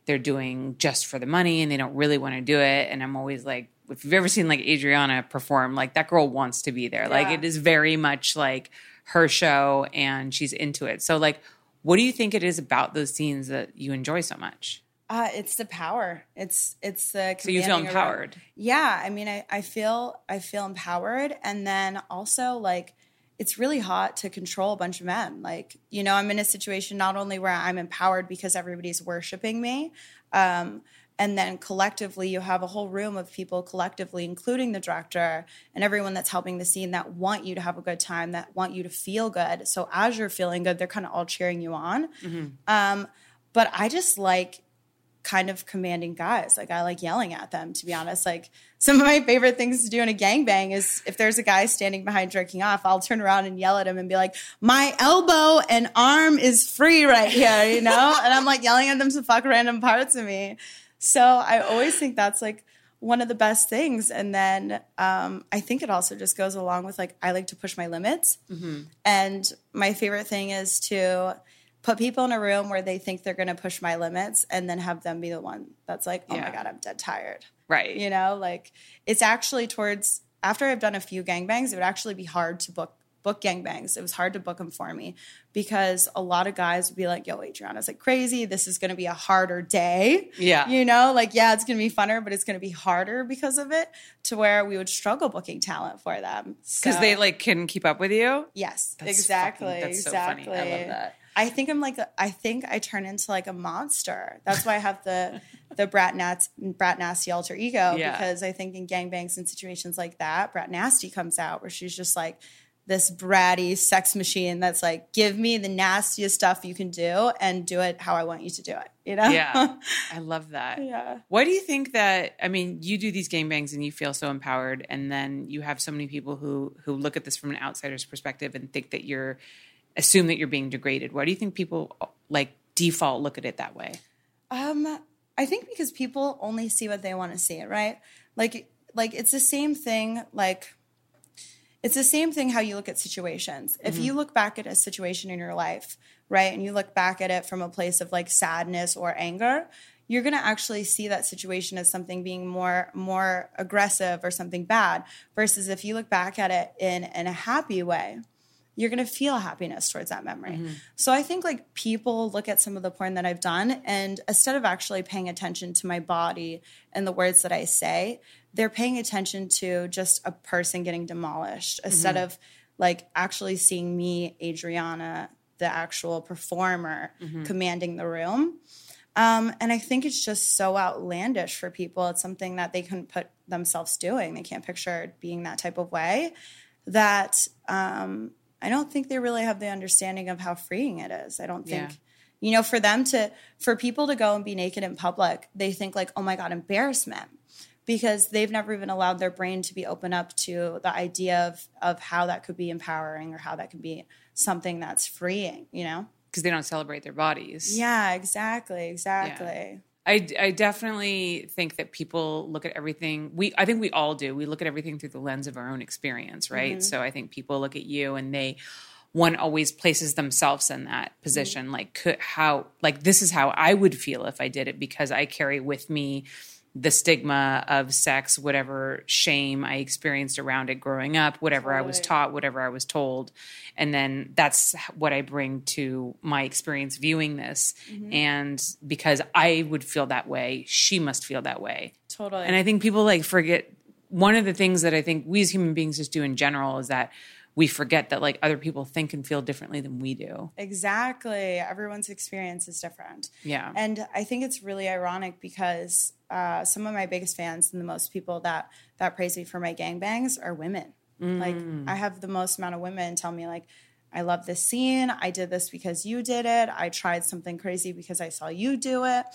they're doing just for the money and they don't really want to do it. And I'm always like, if you've ever seen like Adriana perform, like that girl wants to be there. Like it is very much like her show and she's into it. So like what do you think it is about those scenes that you enjoy so much? uh, it's the power. It's it's the So you feel commanding a room. empowered. yeah i mean I, I feel i feel empowered and then also like it's really hot to control a bunch of men like you know i'm in a situation not only where i'm empowered because everybody's worshiping me um, and then collectively you have a whole room of people collectively including the director and everyone that's helping the scene that want you to have a good time that want you to feel good so as you're feeling good they're kind of all cheering you on um, but i just like kind of commanding guys. Like I like yelling at them, to be honest. Like some of my favorite things to do in a gangbang is if there's a guy standing behind jerking off, I'll turn around and yell at him and be like, "My elbow and arm is free right here," you know. and I'm like yelling at them to fuck random parts of me. So I always think that's like one of the best things. And then um, I think it also just goes along with like I like to push my limits. And my favorite thing is to put people in a room where they think they're going to push my limits and then have them be the one that's like, oh Yeah. my God, I'm dead tired. Right. You know, like it's actually towards after I've done a few gangbangs, it would actually be hard to book book gangbangs. It was hard to book them for me because a lot of guys would be like, yo, Adriana's like crazy. This is going to be a harder day. Yeah. You know, like, yeah, it's going to be funner, but it's going to be harder because of it to where we would struggle booking talent for them. Because So- they like can't keep up with you. Yes, That's exactly. fucking- that's so exactly. funny. I love that. I think I'm like I think I turn into like a monster. That's why I have the the brat nats brat nasty alter ego Yeah. because I think in gangbangs and situations like that, brat nasty comes out where she's just like this bratty sex machine that's like give me the nastiest stuff you can do and do it how I want you to do it. You know? Yeah. I love that. yeah. Why do you think that? I mean, you do these gangbangs and you feel so empowered, and then you have so many people who who look at this from an outsider's perspective and think that you're assume that you're being degraded. Why do you think people like default look at it that way? Um, I think because people only see what they want to see, right? Like, like it's the same thing. Like, it's the same thing how you look at situations. If you look back at a situation in your life right? And you look back at it from a place of like sadness or anger, you're going to actually see that situation as something being more more aggressive or something bad versus if you look back at it in in a happy way you're going to feel happiness towards that memory. Mm-hmm. So I think like people look at some of the porn that I've done and instead of actually paying attention to my body and the words that I say, they're paying attention to just a person getting demolished mm-hmm. instead of like actually seeing me, Adriana, the actual performer, mm-hmm. commanding the room. Um, and I think it's just so outlandish for people. It's something that they couldn't put themselves doing. They can't picture being that type of way. That um, I don't think they really have the understanding of how freeing it is. I don't think, yeah. you know, for them to, for people to go and be naked in public, they think like, oh my God, embarrassment. Because they've never even allowed their brain to be open up to the idea of, of how that could be empowering or how that could be something that's freeing, you know? Because they don't celebrate their bodies. Yeah, exactly, exactly. Yeah. I, I definitely think that people look at everything we i think we all do we look at everything through the lens of our own experience right mm-hmm. so i think people look at you and they one always places themselves in that position mm-hmm. like could, how like this is how i would feel if i did it because i carry with me the stigma of sex, whatever shame I experienced around it growing up, whatever totally. I was taught, whatever I was told. And then that's what I bring to my experience viewing this. Mm-hmm. And because I would feel that way, she must feel that way. Totally. And I think people like forget one of the things that I think we as human beings just do in general is that we forget that like other people think and feel differently than we do. Exactly. Everyone's experience is different. Yeah. And I think it's really ironic because uh, some of my biggest fans and the most people that that praise me for my gangbangs are women. Mm. Like I have the most amount of women tell me like I love this scene. I did this because you did it. I tried something crazy because I saw you do it.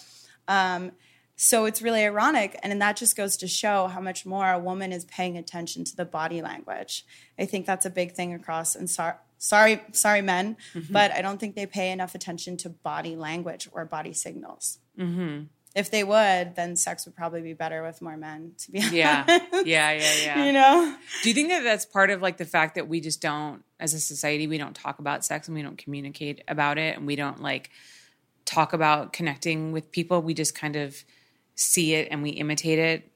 Um, so it's really ironic. And that just goes to show how much more a woman is paying attention to the body language. I think that's a big thing across and so, sorry, sorry, men, mm-hmm. but I don't think they pay enough attention to body language or body signals. Mm-hmm. If they would, then sex would probably be better with more men. To be honest, yeah, yeah, yeah, yeah. You know, do you think that that's part of like the fact that we just don't, as a society, we don't talk about sex and we don't communicate about it and we don't like talk about connecting with people. We just kind of see it and we imitate it.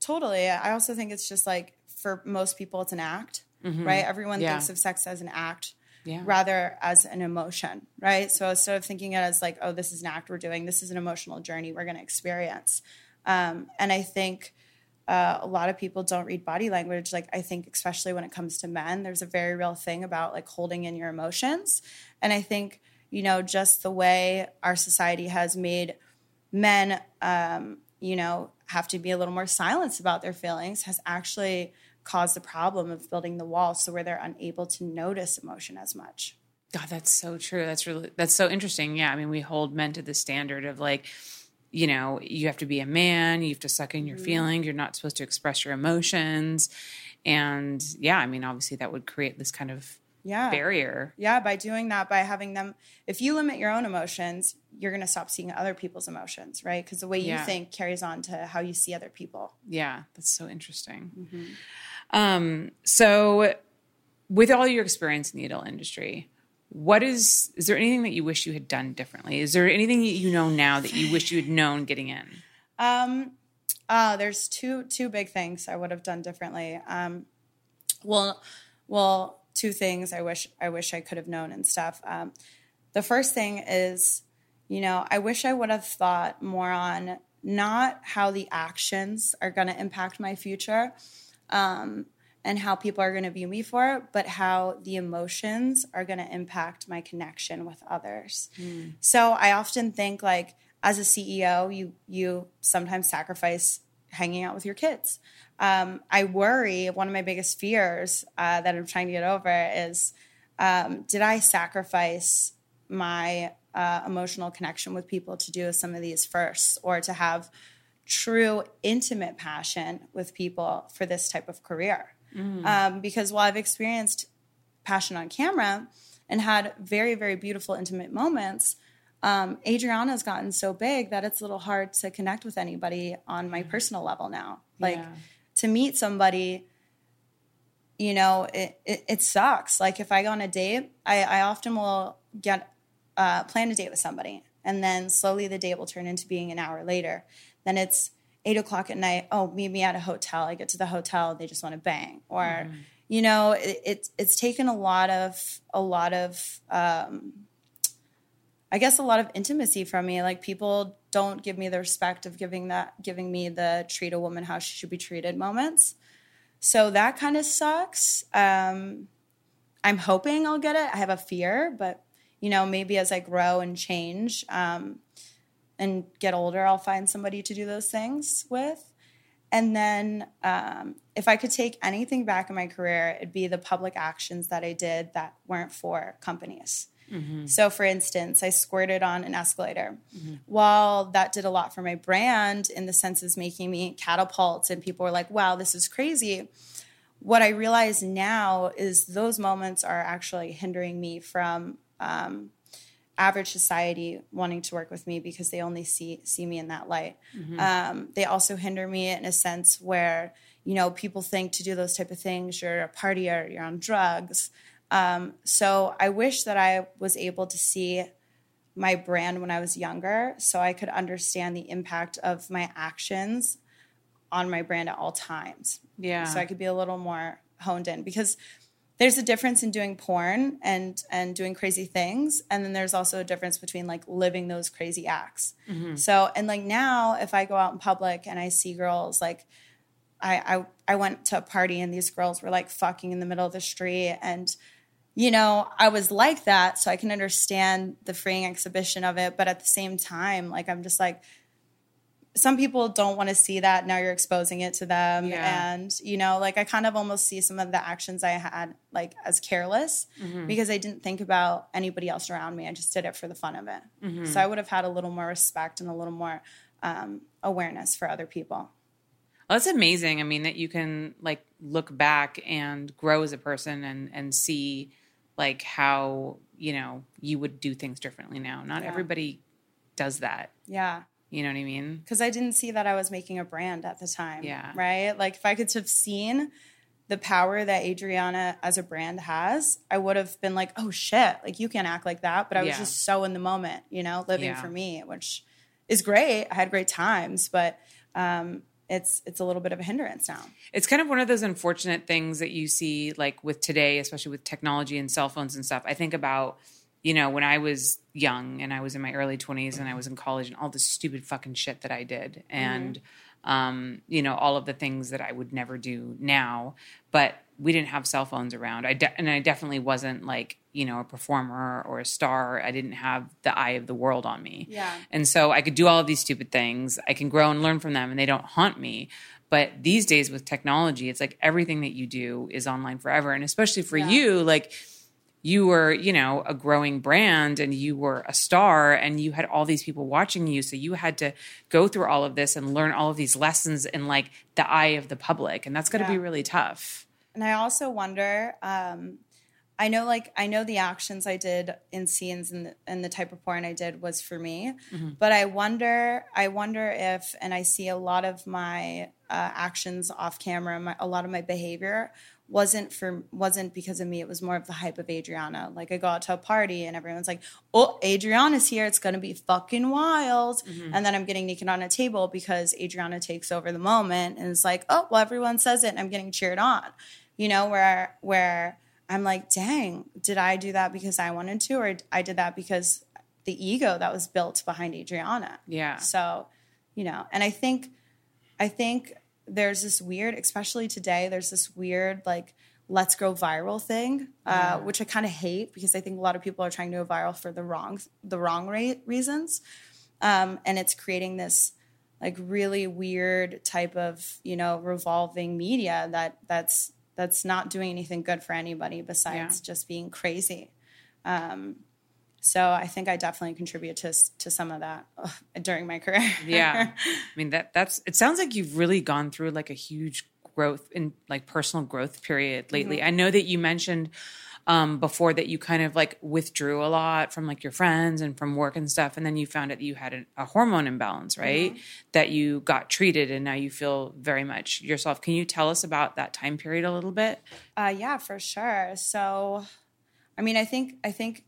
Totally. I also think it's just like for most people, it's an act, mm-hmm. right? Everyone yeah. thinks of sex as an act. Yeah. rather as an emotion, right? So instead of thinking it as like, oh, this is an act we're doing, this is an emotional journey we're going to experience. Um, and I think uh, a lot of people don't read body language. Like, I think, especially when it comes to men, there's a very real thing about like holding in your emotions. And I think, you know, just the way our society has made men, um, you know, have to be a little more silenced about their feelings has actually caused the problem of building the wall so where they're unable to notice emotion as much. God, that's so true. That's really that's so interesting. Yeah, I mean, we hold men to the standard of like, you know, you have to be a man, you have to suck in your mm-hmm. feelings, you're not supposed to express your emotions. And yeah, I mean, obviously that would create this kind of yeah. barrier. Yeah, by doing that, by having them, if you limit your own emotions, you're going to stop seeing other people's emotions, right? Because the way you yeah. think carries on to how you see other people. Yeah, that's so interesting. Mm-hmm. Um, so, with all your experience in the adult industry, what is is there anything that you wish you had done differently? Is there anything that you know now that you wish you had known getting in? Um, uh, there's two two big things I would have done differently. Um, well, well, two things I wish I wish I could have known and stuff. Um, the first thing is, you know, I wish I would have thought more on not how the actions are going to impact my future um, and how people are going to view me for it, but how the emotions are going to impact my connection with others. Mm. So I often think like as a CEO, you you sometimes sacrifice hanging out with your kids um, I worry, one of my biggest fears uh, that I'm trying to get over is um, did I sacrifice my uh, emotional connection with people to do some of these first or to have true intimate passion with people for this type of career? Mm. Um, because while I've experienced passion on camera and had very, very beautiful intimate moments, um, Adriana's gotten so big that it's a little hard to connect with anybody on my personal level now. Like, yeah to meet somebody you know it, it, it, sucks like if i go on a date I, I often will get uh, plan a date with somebody, and then slowly the date will turn into being an hour later. Then it's eight o'clock at night. Oh, meet me at a hotel. I get to the hotel, they just want to bang, or mm-hmm. you know, it, it's it's taken a lot of a lot of. Um, I guess a lot of intimacy from me. Like people don't give me the respect of giving that giving me the treat a woman how she should be treated moments. So that kind of sucks. Um, I'm hoping I'll get it. I have a fear, but you know, maybe as I grow and change um, and get older, I'll find somebody to do those things with. And then um, if I could take anything back in my career, it'd be the public actions that I did that weren't for companies. Mm-hmm. So, for instance, I squirted on an escalator. Mm-hmm. While that did a lot for my brand in the sense of making me catapult, and people were like, wow, this is crazy what I realize now is those moments are actually hindering me from um, average society wanting to work with me because they only see see me in that light. Mm-hmm. Um, they also hinder me in a sense where you know people think to do those type of things you're a partier, you're on drugs. Um, so I wish that I was able to see my brand when I was younger, so I could understand the impact of my actions on my brand at all times. Yeah. So I could be a little more honed in because there's a difference in doing porn and and doing crazy things. And then there's also a difference between like living those crazy acts. Mm-hmm. so and like now if i go out in public and i see girls like I, I i went to a party and these girls were like fucking in the middle of the street. And you know i was like that so i can understand the freeing exhibition of it. But at the same time like i'm just like some people don't want to see that now you're exposing it to them yeah. and you know like i kind of almost see some of the actions i had like as careless mm-hmm. because i didn't think about anybody else around me i just did it for the fun of it mm-hmm. so i would have had a little more respect and a little more um, awareness for other people well, that's amazing i mean that you can like look back and grow as a person and and see like how you know you would do things differently now not yeah. everybody does that yeah you know what I mean? Because I didn't see that I was making a brand at the time. Yeah. Right? Like if I could have seen the power that Adriana as a brand has, I would have been like, oh shit, like you can't act like that. But I was yeah. just so in the moment, you know, living yeah. for me, which is great. I had great times, but um, it's it's a little bit of a hindrance now. It's kind of one of those unfortunate things that you see like with today, especially with technology and cell phones and stuff. I think about you know, when I was young and I was in my early 20s and I was in college and all the stupid fucking shit that I did. And, mm-hmm. um, you know, all of the things that I would never do now. But we didn't have cell phones around. I de- and I definitely wasn't like, you know, a performer or a star. I didn't have the eye of the world on me. Yeah. And so I could do all of these stupid things. I can grow and learn from them and they don't haunt me. But these days with technology, it's like everything that you do is online forever. And especially for yeah. you, like, you were, you know, a growing brand and you were a star and you had all these people watching you. So you had to go through all of this and learn all of these lessons in like the eye of the public. And that's going to yeah. be really tough. And I also wonder, um, I know, like, I know the actions I did in scenes and the, and the type of porn I did was for me, mm-hmm. but I wonder, I wonder if, and I see a lot of my uh, actions off camera, my, a lot of my behavior wasn't for wasn't because of me. It was more of the hype of Adriana. Like I go out to a party and everyone's like, "Oh, Adriana's here. It's gonna be fucking wild." Mm-hmm. And then I'm getting naked on a table because Adriana takes over the moment and it's like, "Oh, well, everyone says it, and I'm getting cheered on." You know, where where I'm like, "Dang, did I do that because I wanted to, or I did that because the ego that was built behind Adriana?" Yeah. So, you know, and I think, I think there's this weird, especially today, there's this weird like let's go viral thing, uh, which I kind of hate because I think a lot of people are trying to go viral for the wrong the wrong re- reasons, um, and it's creating this like really weird type of you know revolving media that that's that's not doing anything good for anybody besides yeah. just being crazy. Um, so I think I definitely contribute to to some of that ugh, during my career. yeah, I mean that that's. It sounds like you've really gone through like a huge growth in like personal growth period lately. Mm-hmm. I know that you mentioned um, before that you kind of like withdrew a lot from like your friends and from work and stuff, and then you found out that you had a, a hormone imbalance, right? Mm-hmm. That you got treated, and now you feel very much yourself. Can you tell us about that time period a little bit? Uh, yeah, for sure. So, I mean, I think I think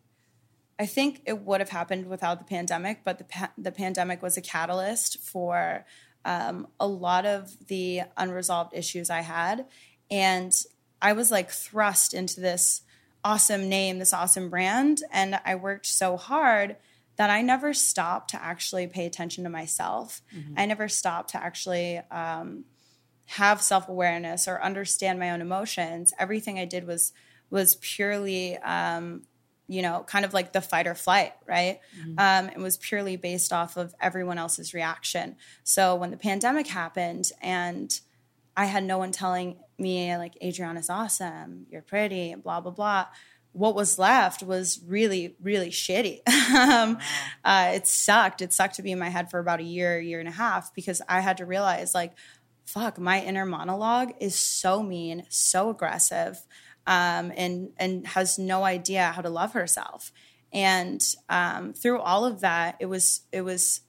I think it would have happened without the pandemic, but the pa- the pandemic was a catalyst for um, a lot of the unresolved issues I had, and I was like thrust into this awesome name, this awesome brand, and I worked so hard that I never stopped to actually pay attention to myself. Mm-hmm. I never stopped to actually um, have self awareness or understand my own emotions. Everything I did was was purely, um, you know, kind of like the fight or flight, right? Mm-hmm. Um, it was purely based off of everyone else's reaction. So when the pandemic happened and I had no one telling me like Adriana's awesome, you're pretty, blah blah blah what was left was really, really shitty. um, uh, it sucked. It sucked to be in my head for about a year, year and a half because I had to realize, like, fuck, my inner monologue is so mean, so aggressive, um, and and has no idea how to love herself. And um, through all of that, it was it was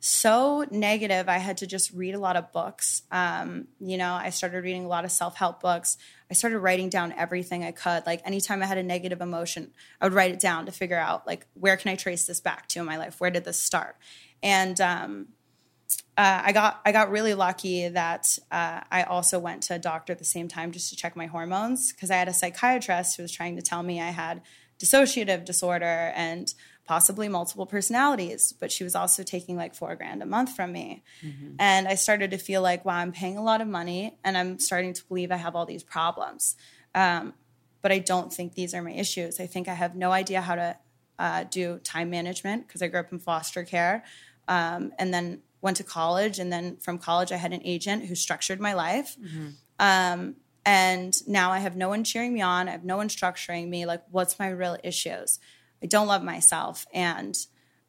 so negative. I had to just read a lot of books. Um, you know, I started reading a lot of self help books. I started writing down everything I could. Like anytime I had a negative emotion, I would write it down to figure out like where can I trace this back to in my life? Where did this start? And um, uh, I got I got really lucky that uh, I also went to a doctor at the same time just to check my hormones because I had a psychiatrist who was trying to tell me I had dissociative disorder and possibly multiple personalities, but she was also taking like four grand a month from me. Mm-hmm. And I started to feel like, wow, I'm paying a lot of money and I'm starting to believe I have all these problems. Um, but I don't think these are my issues. I think I have no idea how to uh, do time management because I grew up in foster care um, and then went to college. And then from college, I had an agent who structured my life. Mm-hmm. Um, and now I have no one cheering me on. I have no one structuring me. Like, what's my real issues? I don't love myself, and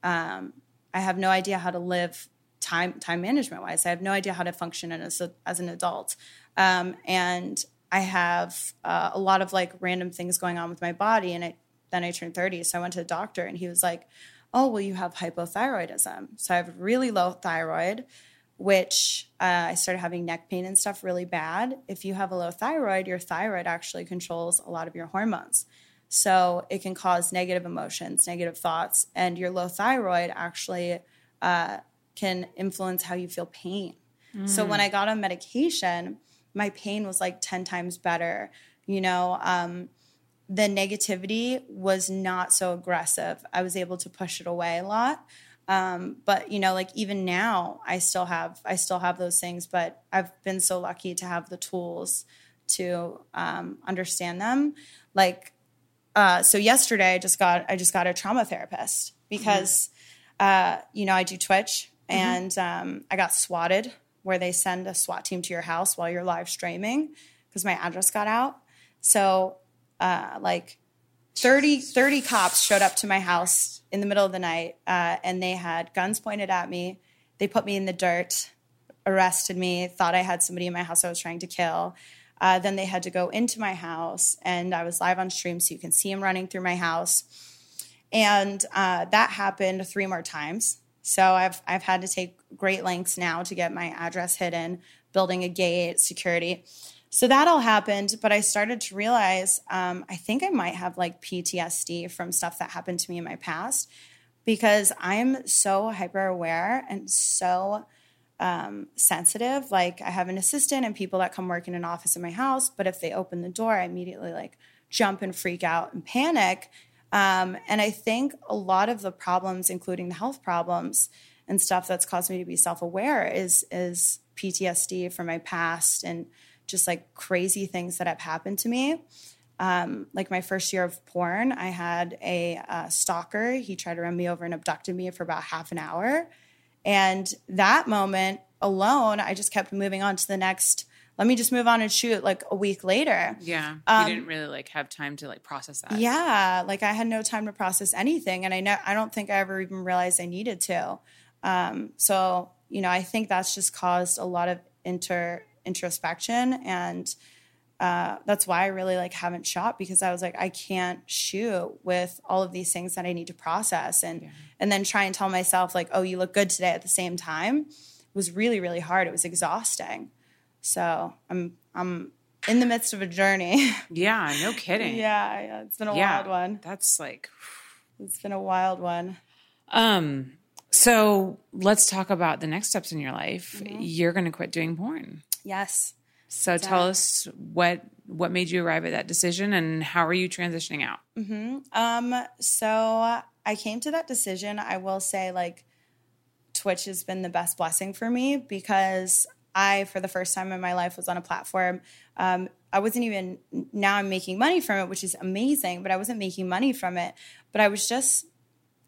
um, I have no idea how to live time time management wise. I have no idea how to function as a, as an adult, um, and I have uh, a lot of like random things going on with my body. And I, then I turned thirty, so I went to the doctor, and he was like, "Oh, well, you have hypothyroidism. So I have really low thyroid." Which uh, I started having neck pain and stuff really bad. If you have a low thyroid, your thyroid actually controls a lot of your hormones. So it can cause negative emotions, negative thoughts, and your low thyroid actually uh, can influence how you feel pain. Mm. So when I got on medication, my pain was like 10 times better. You know, um, the negativity was not so aggressive. I was able to push it away a lot. Um, but you know, like even now, I still have I still have those things, but I've been so lucky to have the tools to um, understand them. Like uh, so yesterday I just got I just got a trauma therapist because mm-hmm. uh, you know I do Twitch mm-hmm. and um, I got swatted where they send a SWAT team to your house while you're live streaming because my address got out. So uh, like 30, 30 cops showed up to my house in the middle of the night uh, and they had guns pointed at me. They put me in the dirt, arrested me, thought I had somebody in my house I was trying to kill. Uh, then they had to go into my house, and I was live on stream, so you can see him running through my house. And uh, that happened three more times. So I've I've had to take great lengths now to get my address hidden, building a gate, security. So that all happened, but I started to realize um, I think I might have like PTSD from stuff that happened to me in my past because I'm so hyper aware and so um, sensitive. Like I have an assistant and people that come work in an office in my house, but if they open the door, I immediately like jump and freak out and panic. Um, and I think a lot of the problems, including the health problems and stuff that's caused me to be self-aware, is is PTSD from my past and just like crazy things that have happened to me. Um, like my first year of porn, I had a uh, stalker. He tried to run me over and abducted me for about half an hour and that moment alone, I just kept moving on to the next. Let me just move on and shoot like a week later. Yeah. Um, you didn't really like have time to like process that. Yeah. Like I had no time to process anything. And I know, I don't think I ever even realized I needed to. Um, so, you know, I think that's just caused a lot of inter introspection and uh, that's why I really like haven't shot because I was like I can't shoot with all of these things that I need to process and yeah. and then try and tell myself like oh you look good today at the same time it was really really hard it was exhausting so I'm I'm in the midst of a journey yeah no kidding yeah, yeah it's been a yeah, wild one that's like it's been a wild one. Um, so let's talk about the next steps in your life. You're going to quit doing porn. Yes. So tell us what what made you arrive at that decision and how are you transitioning out? Um, so I came to that decision. I will say, like, Twitch has been the best blessing for me because I, for the first time in my life, was on a platform. Um, I wasn't even, now I'm making money from it, which is amazing, but I wasn't making money from it. But I was just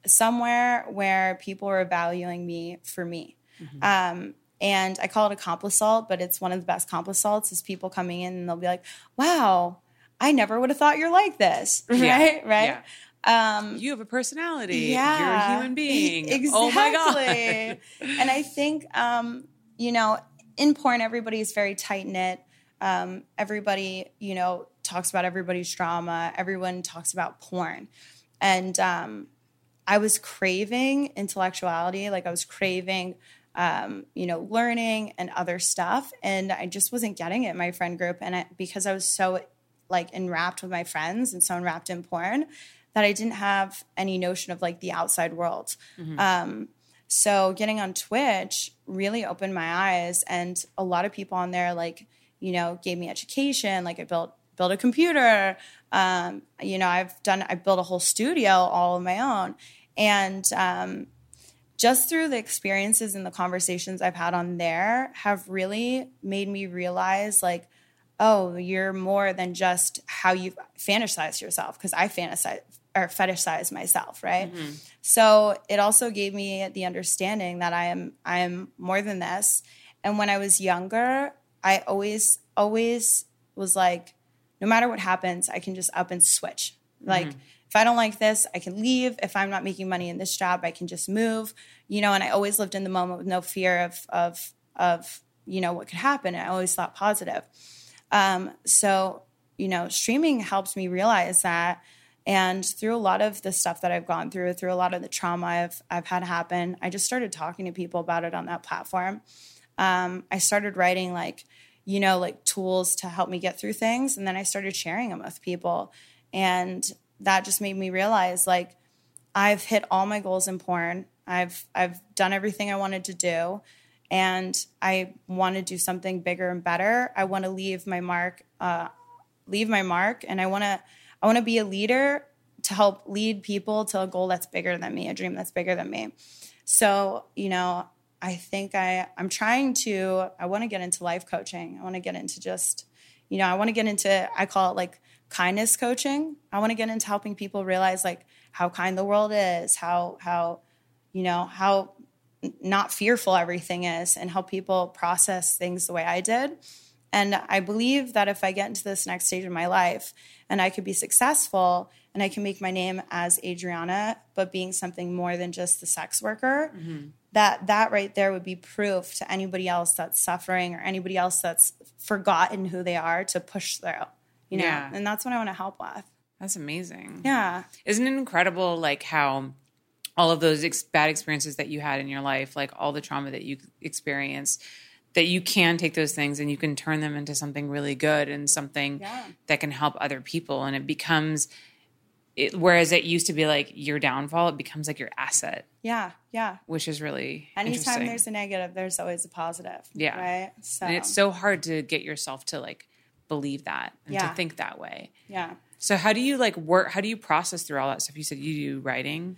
somewhere where people were valuing me for me. Um, and I call it a complisalt, but it's one of the best complisalts is people coming in and they'll be like, wow, I never would have thought you're like this. Right? Right? Um, You have a personality. yeah. You're a human being. Exactly. Oh my god. and I think, um, you know, in porn, everybody's very tight knit. Um, everybody, you know, talks about everybody's drama. Everyone talks about porn. And um, I was craving intellectuality. Like I was craving, um, you know, learning and other stuff. And I just wasn't getting it in my friend group. And I, because I was so like enwrapped with my friends and so enwrapped in porn that I didn't have any notion of like the outside world. Um, so getting on Twitch really opened my eyes, and a lot of people on there like you know gave me education. Like I built built a computer. Um, you know, I've done I built a whole studio all on my own, and um, just through the experiences and the conversations I've had on there have really made me realize like oh, you're more than just how you fantasize yourself because I fantasize or fetishize myself, right? Mm-hmm. So it also gave me the understanding that I am I am more than this. And when I was younger, I always always was like, no matter what happens, I can just up and switch. Like mm-hmm. If I don't like this, I can leave. If I'm not making money in this job, I can just move. You know, and I always lived in the moment with no fear of of of you know what could happen. I always thought positive. Um, so, you know, streaming helps me realize that. And through a lot of the stuff that I've gone through, through a lot of the trauma I've I've had happen, I just started talking to people about it on that platform. Um, I started writing like, you know, like tools to help me get through things, and then I started sharing them with people, and that just made me realize like I've hit all my goals in porn. I've I've done everything I wanted to do and I want to do something bigger and better. I want to leave my mark, uh, leave my mark, and I want to, I want to be a leader to help lead people to a goal that's bigger than me, a dream that's bigger than me. So, you know, I think I, I'm trying to, I want to get into life coaching. I want to get into just, you know, I want to get into, I call it like kindness coaching. I want to get into helping people realize like how kind the world is, how, how, you know, how not fearful everything is and help people process things the way I did. And I believe that if I get into this next stage of my life and I could be successful and I can make my name as Adriana, but being something more than just the sex worker, mm-hmm. that that right there would be proof to anybody else that's suffering or anybody else that's forgotten who they are to push through. You know, Yeah. and that's what I want to help with. That's amazing. Yeah. Isn't it incredible like how all of those ex- bad experiences that you had in your life, like all the trauma that you experienced, that you can take those things and you can turn them into something really good and something Yeah. that can help other people and it becomes it, whereas it used to be like your downfall, it becomes like your asset, Yeah. Yeah. which is really Anytime there's a negative, there's always a positive. Yeah. Right. So and it's so hard to get yourself to like believe that and Yeah. to think that way. yeah. So how do you like work? How do you process through all that stuff? You said you do writing.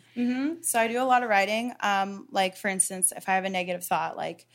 So I do a lot of writing. Um, like for instance, if I have a negative thought, like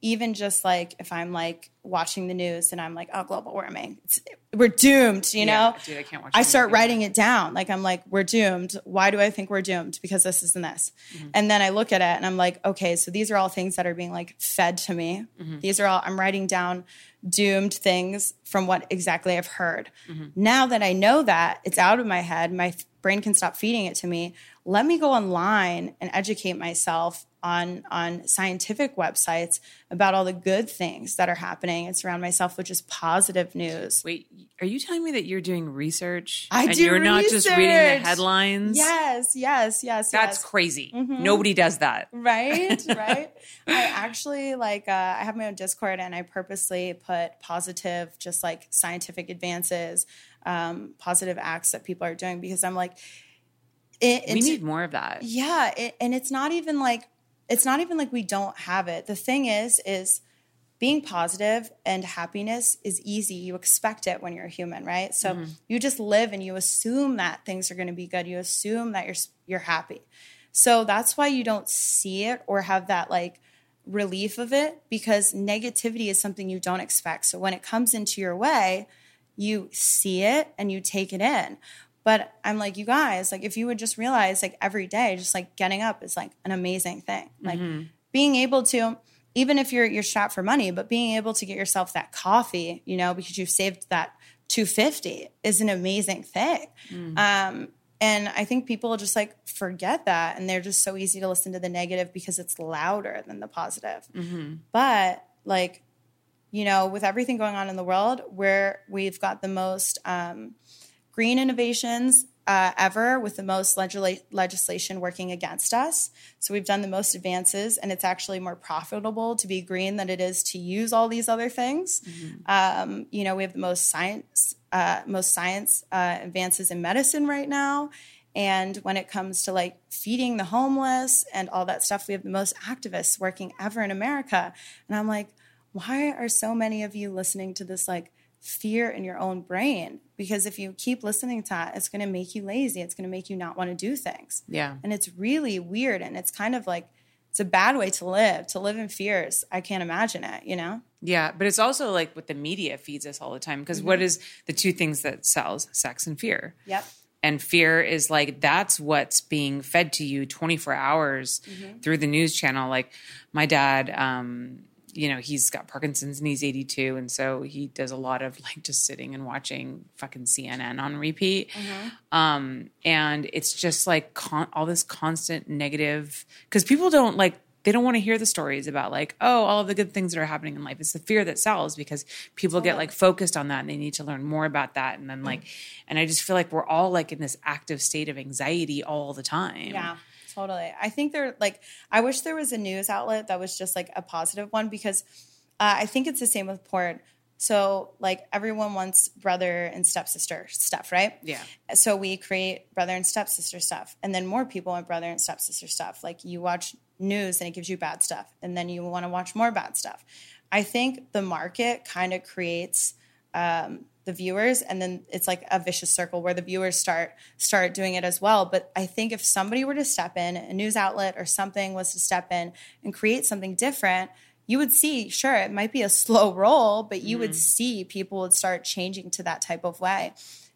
even just like if I'm like watching the news and I'm like, oh, global warming, it's, we're doomed, you Yeah, know? dude, I can't watch I start writing it down. Like I'm like, we're doomed. Why do I think we're doomed? Because this is and this. Mm-hmm. And then I look at it and I'm like, okay, so these are all things that are being like fed to me. Mm-hmm. These are all I'm writing down doomed things from what exactly I've heard. Mm-hmm. Now that I know that it's out of my head, my brain can stop feeding it to me. Let me go online and educate myself on on scientific websites about all the good things that are happening and surround myself with just positive news. Wait, are you telling me that you're doing research? I and do You're not just reading the headlines. Yes, yes, yes. that's yes. crazy. Mm-hmm. Nobody does that. right right i actually like uh, i have my own discord and i purposely put positive just like scientific advances um, positive acts that people are doing because i'm like it, we need more of that. yeah, it, and it's not even like it's not even like we don't have it. The thing is, is being positive and happiness is easy. You expect it when you're a human, right? So mm-hmm. you just live and you assume that things are going to be good. You assume that you're you're happy. So that's why you don't see it or have that like relief of it because negativity is something you don't expect. So when it comes into your way, you see it and you take it in. But I'm like, you guys, like if you would just realize like every day, just like getting up is like an amazing thing. Like being able to, even if you're you're strapped for money, but being able to get yourself that coffee, you know, because you've saved that 250 is an amazing thing. Um, and I think people just like forget that and they're just so easy to listen to the negative because it's louder than the positive. But like you know, with everything going on in the world, where we've got the most um, green innovations uh, ever with the most legisla- legislation working against us. So we've done the most advances, and it's actually more profitable to be green than it is to use all these other things. Um, you know, we have the most science, uh, most science uh, advances in medicine right now. And when it comes to like feeding the homeless and all that stuff, we have the most activists working ever in America. And I'm like, why are so many of you listening to this like fear in your own brain? Because if you keep listening to that, it's going to make you lazy. It's going to make you not want to do things. Yeah. And it's really weird. And it's kind of like, it's a bad way to live, to live in fears. I can't imagine it, you know? Yeah, but it's also like what the media feeds us all the time. Because what is the two things that sells? Sex and fear. Yep. And fear is like that's what's being fed to you 24 hours through the news channel. Like my dad, um, you know, he's got Parkinson's and he's 82. And so he does a lot of like just sitting and watching fucking CNN on repeat. Mm-hmm. Um, and it's just like con- all this constant negative because people don't like they don't want to hear the stories about like oh all of the good things that are happening in life. It's the fear that sells because people get mm-hmm. like focused on that and they need to learn more about that. And then mm. like and i just feel like we're all like in this active state of anxiety all the time. Yeah, totally. I think there, like, I wish there was a news outlet that was just like a positive one because uh, I think it's the same with porn. So, like, everyone wants brother and stepsister stuff, right? Yeah. So, we create brother and stepsister stuff. And then more people want brother and stepsister stuff. Like, you watch news and it gives you bad stuff. And then you want to watch more bad stuff. I think the market kind of creates um, the viewers and then it's like a vicious circle where the viewers start start doing it as well. But i think if somebody were to step in a news outlet or something was to step in and create something different you would see sure it might be a slow roll but you would mm-hmm. see people would start changing to that type of way.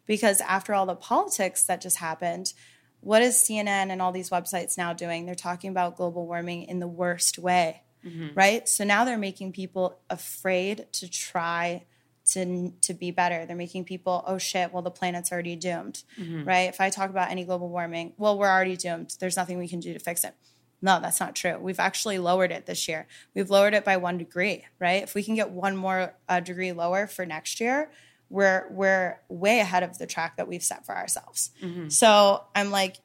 Because after all the politics that just happened what is cnn and all these websites now doing? They're talking about global warming in the worst way mm-hmm. right? So now they're making people afraid to try to to be better. They're making people, oh shit, well the planet's already doomed, right? If I talk about any global warming, well we're already doomed. There's nothing we can do to fix it. No, that's not true. We've actually lowered it this year. We've lowered it by one degree, right? If we can get one more uh, degree lower for next year, we're we're way ahead of the track that we've set for ourselves. So I'm like,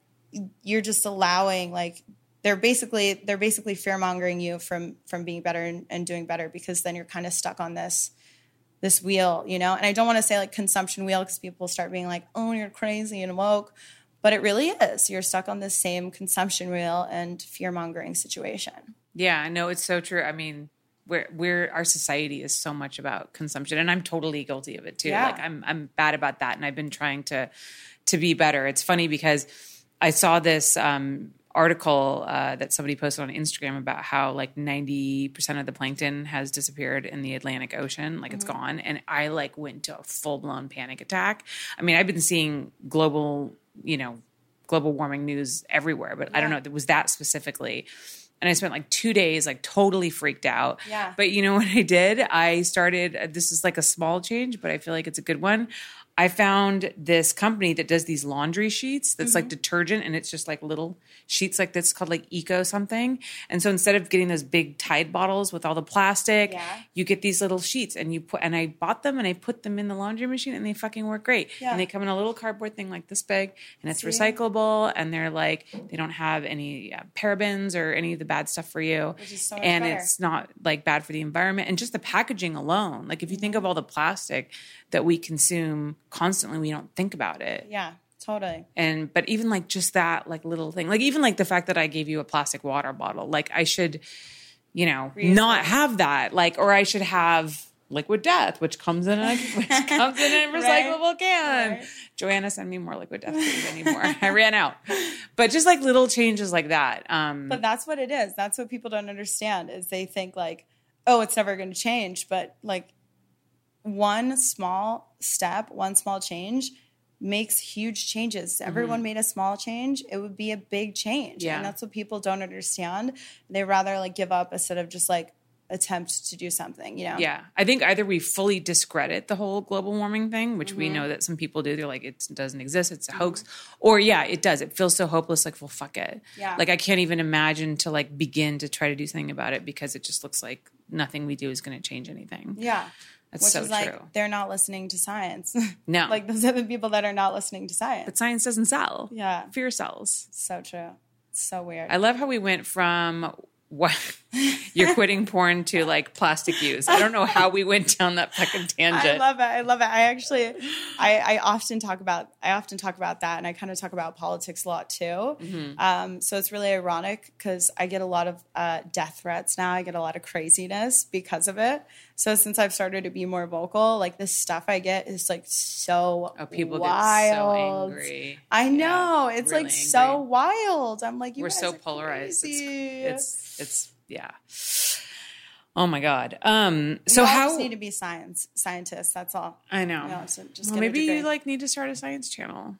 you're just allowing like they're basically they're basically fear mongering you from from being better and, and doing better because then you're kind of stuck on this this wheel, you know? And I don't want to say like consumption wheel because people start being like, oh, you're crazy and woke. But it really is. You're stuck on this same consumption wheel and fear mongering situation. Yeah, I know it's so true. I mean, we're we're our society is so much about consumption, and I'm totally guilty of it too. Yeah. Like I'm I'm bad about that, and I've been trying to to be better. It's funny because I saw this um, article uh, that somebody posted on Instagram about how like 90% of the plankton has disappeared in the Atlantic Ocean, like it's gone, and I like went to a full blown panic attack. I mean, I've been seeing global, you know, global warming news everywhere, but I don't know, it was that specifically and I spent like two days like totally freaked out. Yeah. But you know what I did? I started. uh, This is like a small change, but I feel like it's a good one. I found this company that does these laundry sheets that's Mm-hmm. like detergent and it's just like little sheets like this called like eco something. And so instead of getting those big Tide bottles with all the plastic, Yeah. you get these little sheets and you put and I bought them and I put them in the laundry machine and they fucking work great. Yeah. And they come in a little cardboard thing like this big and it's See? recyclable and they're like they don't have any uh, parabens or any of the bad stuff for you. Which is so and better. it's not like bad for the environment and just the packaging alone. Like if you think of all the plastic that we consume constantly, we don't think about it. Yeah. Totally. and but even like just that like little thing like even like the fact that i gave you a plastic water bottle like i should you know not have that like or i should have liquid death which comes in a which comes in a recyclable can Right. joanna send me more liquid death anymore i ran out but just like little changes like that um But that's what it is. That's what people don't understand is they think like, oh, it's never going to change. But like one small step, one small change makes huge changes. Everyone made a small change, it would be a big change. Mm-hmm. Yeah. And that's what people don't understand. They rather like give up instead of just like attempt to do something, you know? Yeah. I think either we fully discredit the whole global warming thing, which we Mm-hmm. know that some people do. They're like, it doesn't exist. It's a hoax. Or yeah, it does. It feels so hopeless. Like, well, fuck it. Yeah. Like I can't even imagine to like begin to try to do something about it because it just looks like nothing we do is going to change anything. Yeah. That's Which so is like true. they're not listening to science. No. like those are the people that are not listening to science. But science doesn't sell. Yeah. Fear sells. so true. So weird. I love how we went from what you're quitting porn to like plastic use. I don't know how we went down that fucking tangent. I love it. I love it. I actually, I, I often talk about, I often talk about that, and I kind of talk about politics a lot too. Mm-hmm. Um, so it's really ironic because I get a lot of uh, death threats now. I get a lot of craziness because of it. So since I've started to be more vocal, like the stuff I get is like so oh, people wild. get so angry. I Yeah, know it's really like so wild. I'm like, you we're so polarized. It's, it's it's yeah. Oh my god. Um. So We how? just need to be science scientists. That's all. I know. Know, just well, maybe you like need to start a science channel.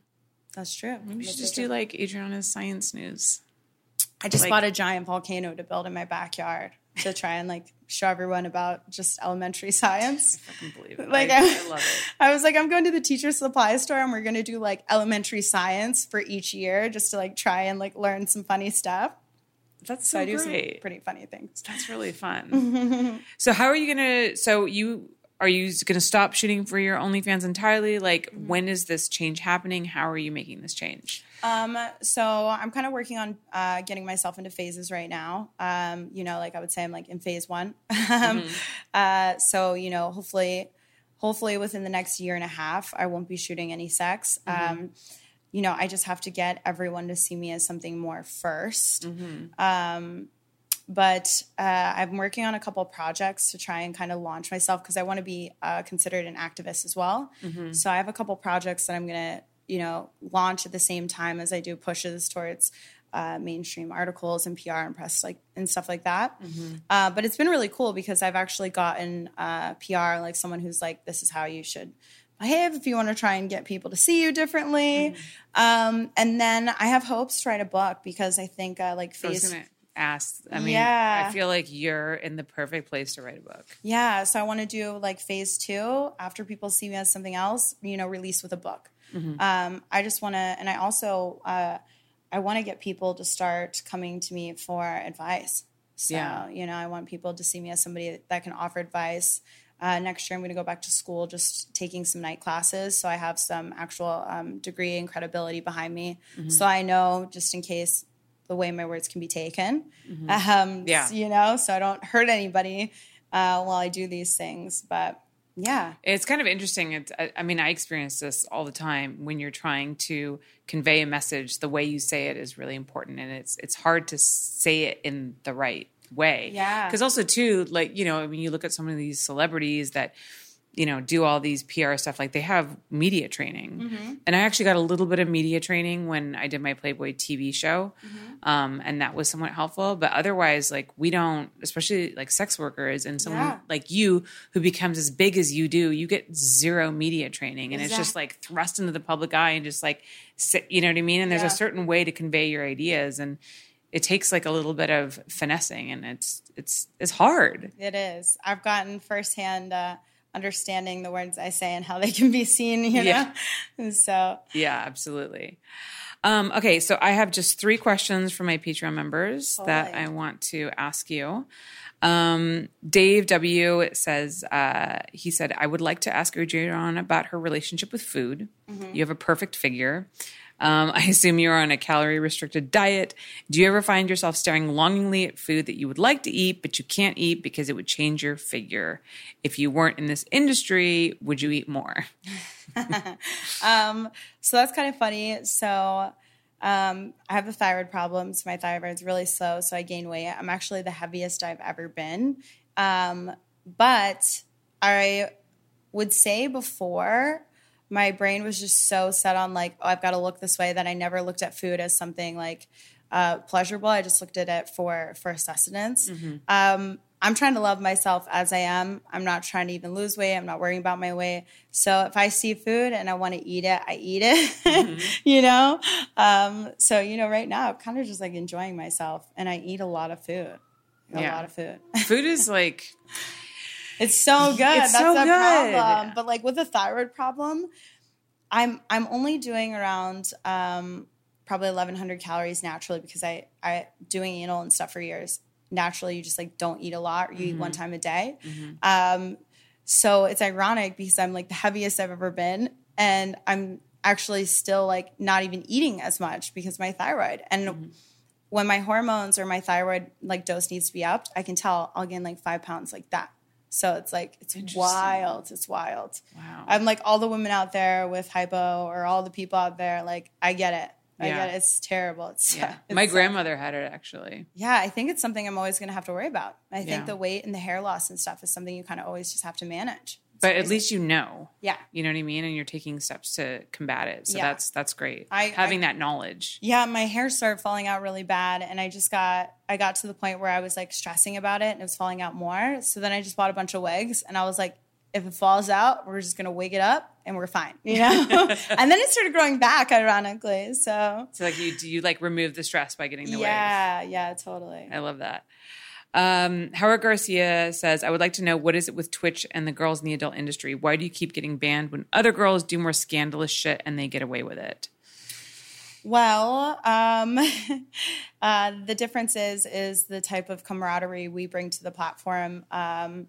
That's true. Maybe you should just do like Adriana's science news. I just like- bought a giant volcano to build in my backyard to try and like show everyone about just elementary science. I can believe it. Like I, I, I love it. I was like, I'm going to the teacher supply store and we're gonna do like elementary science for each year just to like try and like learn some funny stuff. That's So so I do some great. pretty funny things. That's really fun. so how are you gonna? So you are you gonna stop shooting for your OnlyFans entirely? Like Mm-hmm. when is this change happening? How are you making this change? Um, so I'm kind of working on uh, getting myself into phases right now. Um, you know, like I would say I'm like in phase one. um, uh, so you know, hopefully, hopefully within the next year and a half, I won't be shooting any sex. Um, you know, I just have to get everyone to see me as something more 1st Um, but uh, I'm working on a couple projects to try and kind of launch myself because I want to be uh, considered an activist as well. So I have a couple projects that I'm gonna, you know, launch at the same time as I do pushes towards uh, mainstream articles and PR and press like and stuff like that. Uh, but it's been really cool because I've actually gotten uh, PR like someone who's like, this is how you should behave if you want to try and get people to see you differently. Um, and then I have hopes to write a book because I think uh, like I was phase gonna ask. I mean, Yeah. I feel like you're in the perfect place to write a book. Yeah, so I want to do like phase two after people see me as something else, you know, release with a book. Mm-hmm. Um, I just want to, and I also, uh, I want to get people to start coming to me for advice. So, Yeah. you know, I want people to see me as somebody that can offer advice. Uh, next year, I'm going to go back to school, just taking some night classes. So I have some actual um, degree and credibility behind me. Mm-hmm. So I know just in case the way my words can be taken. Um, Yeah. You know, so I don't hurt anybody uh, while I do these things. But yeah, It's kind of interesting. It's, I, I mean, I experience this all the time when you're trying to convey a message. The way you say it is really important, and it's it's hard to say it in the right way. Yeah. Because also too, like you know, I mean, you look at some of these celebrities that you know do all these PR stuff. Like they have media training, and I actually got a little bit of media training when I did my Playboy TV show, um, and that was somewhat helpful. But otherwise, like we don't, especially like sex workers and someone Yeah. like you who becomes as big as you do, you get zero media training, and it's just like thrust into the public eye and just like sit, you know what I mean. And there's Yeah. a certain way to convey your ideas, and it takes like a little bit of finessing, and it's it's it's hard. it is. I've gotten firsthand uh, understanding the words I say and how they can be seen, you know? Yeah. And so, Yeah, absolutely. Um, okay, so I have just three questions for my Patreon members that I want to ask you. Um, Dave W says, uh, he said, I would like to ask Adrienne about her relationship with food. You have a perfect figure. Um, I assume you're on a calorie restricted diet. Do you ever find yourself staring longingly at food that you would like to eat, but you can't eat because it would change your figure? If you weren't in this industry, would you eat more? um, so that's kind of funny. So um, I have a thyroid problem. So my thyroid's really slow. So I gain weight. I'm actually the heaviest I've ever been. Um, but I would say before my brain was just so set on like, oh, I've got to look this way that I never looked at food as something like uh, pleasurable. I just looked at it for for sustenance. Mm-hmm. Um, I'm trying to love myself as I am. I'm not trying to even lose weight. I'm not worrying about my weight. So if I see food and I want to eat it, I eat it. Mm-hmm. you know. Um, so you know, right now I'm kind of just like enjoying myself, and I eat a lot of food. A yeah. lot of food. food is like. It's so good. It's That's so the good. problem. But like with a thyroid problem, I'm I'm only doing around um, probably 1100 calories naturally because I I doing anal and stuff for years. Naturally, you just like don't eat a lot. you mm-hmm. eat one mm-hmm. time a day. Mm-hmm. Um, so it's ironic because I'm like the heaviest I've ever been, and I'm actually still like not even eating as much because my thyroid and. Mm-hmm when my hormones or my thyroid like dose needs to be upped, I can tell I'll gain like five pounds like that. So it's like it's wild. It's wild. Wow. I'm like all the women out there with hypo or all the people out there, like I get it. I yeah. get it. It's terrible. It's, yeah. It's My grandmother had it actually. Yeah, I think it's something I'm always gonna have to worry about. I think yeah. the weight and the hair loss and stuff is something you kind of always just have to manage but at least you know. Yeah. You know what I mean? And you're taking steps to combat it. So yeah. that's that's great. I, Having I, that knowledge. Yeah, my hair started falling out really bad and I just got I got to the point where I was like stressing about it and it was falling out more. So then I just bought a bunch of wigs and I was like if it falls out, we're just gonna wig it up and we're fine, you know. and then it started growing back, ironically. So, so like you do you like remove the stress by getting the yeah, wig? Yeah, yeah, totally. I love that. Um, Howard Garcia says, I would like to know what is it with Twitch and the girls in the adult industry? Why do you keep getting banned when other girls do more scandalous shit and they get away with it? Well, um, uh, the difference is is the type of camaraderie we bring to the platform. Um,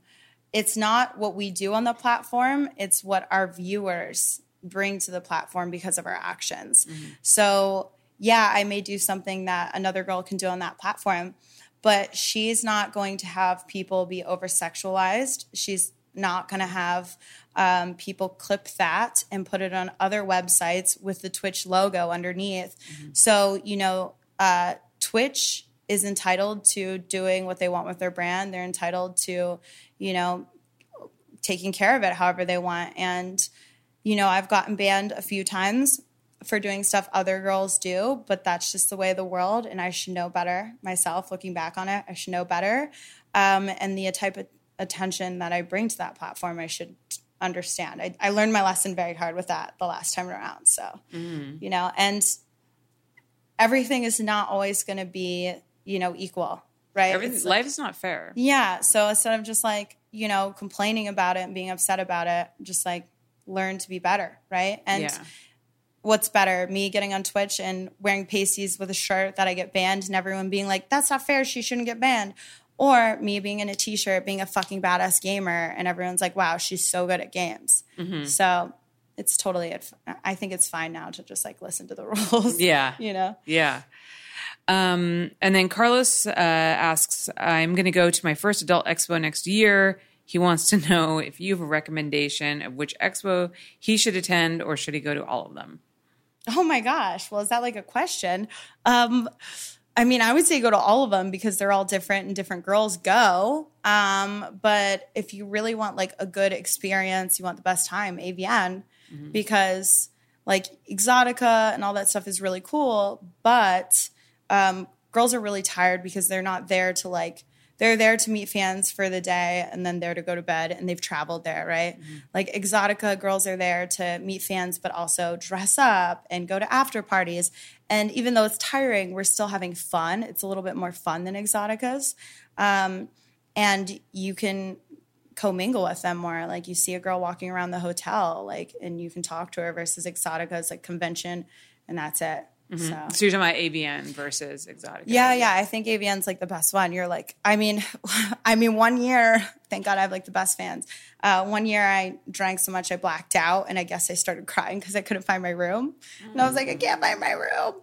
it's not what we do on the platform; it's what our viewers bring to the platform because of our actions. Mm-hmm. So, yeah, I may do something that another girl can do on that platform, but she's not going to have people be over sexualized. She's not going to have um, people clip that and put it on other websites with the Twitch logo underneath. Mm-hmm. So, you know, uh, Twitch is entitled to doing what they want with their brand. They're entitled to, you know, taking care of it however they want. And, you know, I've gotten banned a few times for doing stuff other girls do, but that's just the way of the world. And I should know better myself looking back on it. I should know better. Um, and the type of attention that I bring to that platform, I should understand. I, I learned my lesson very hard with that the last time around. So, mm. you know, and everything is not always going to be, you know, equal, right? life is not fair. Yeah. So instead of just like, you know, complaining about it and being upset about it, just like learn to be better, right? And, yeah what's better me getting on twitch and wearing pasties with a shirt that i get banned and everyone being like that's not fair she shouldn't get banned. Or me being in a t-shirt being a fucking badass gamer and everyone's like wow she's so good at games. Mm-hmm. so it's totally i think it's fine now to just like listen to the rules yeah. you know? Yeah. Um, and then carlos uh, asks i'm going to go to my first adult expo next year. He wants to know if you have a recommendation of which expo he should attend or should he go to all of them Oh my gosh. Well, is that like a question? Um, I mean, I would say go to all of them because they're all different and different girls go. Um, but if you really want like a good experience, you want the best time, AVN, mm-hmm. because like Exotica and all that stuff is really cool. But um, girls are really tired because they're not there to like they're there to meet fans for the day and then there to go to bed and they've traveled there, right? Mm-hmm. Like Exotica girls are there to meet fans but also dress up and go to after parties. And even though it's tiring, we're still having fun. It's a little bit more fun than Exotica's. Um, and you can commingle with them more. Like you see a girl walking around the hotel, like, and you can talk to her versus Exotica's like convention, and that's it. So. So you're talking about AVN versus exotic. Yeah, yeah. I think AVN's like the best one. You're like, I mean, I mean, one year, thank God I have like the best fans. Uh, one year I drank so much I blacked out, and I guess I started crying because I couldn't find my room. And I was like, I can't find my room.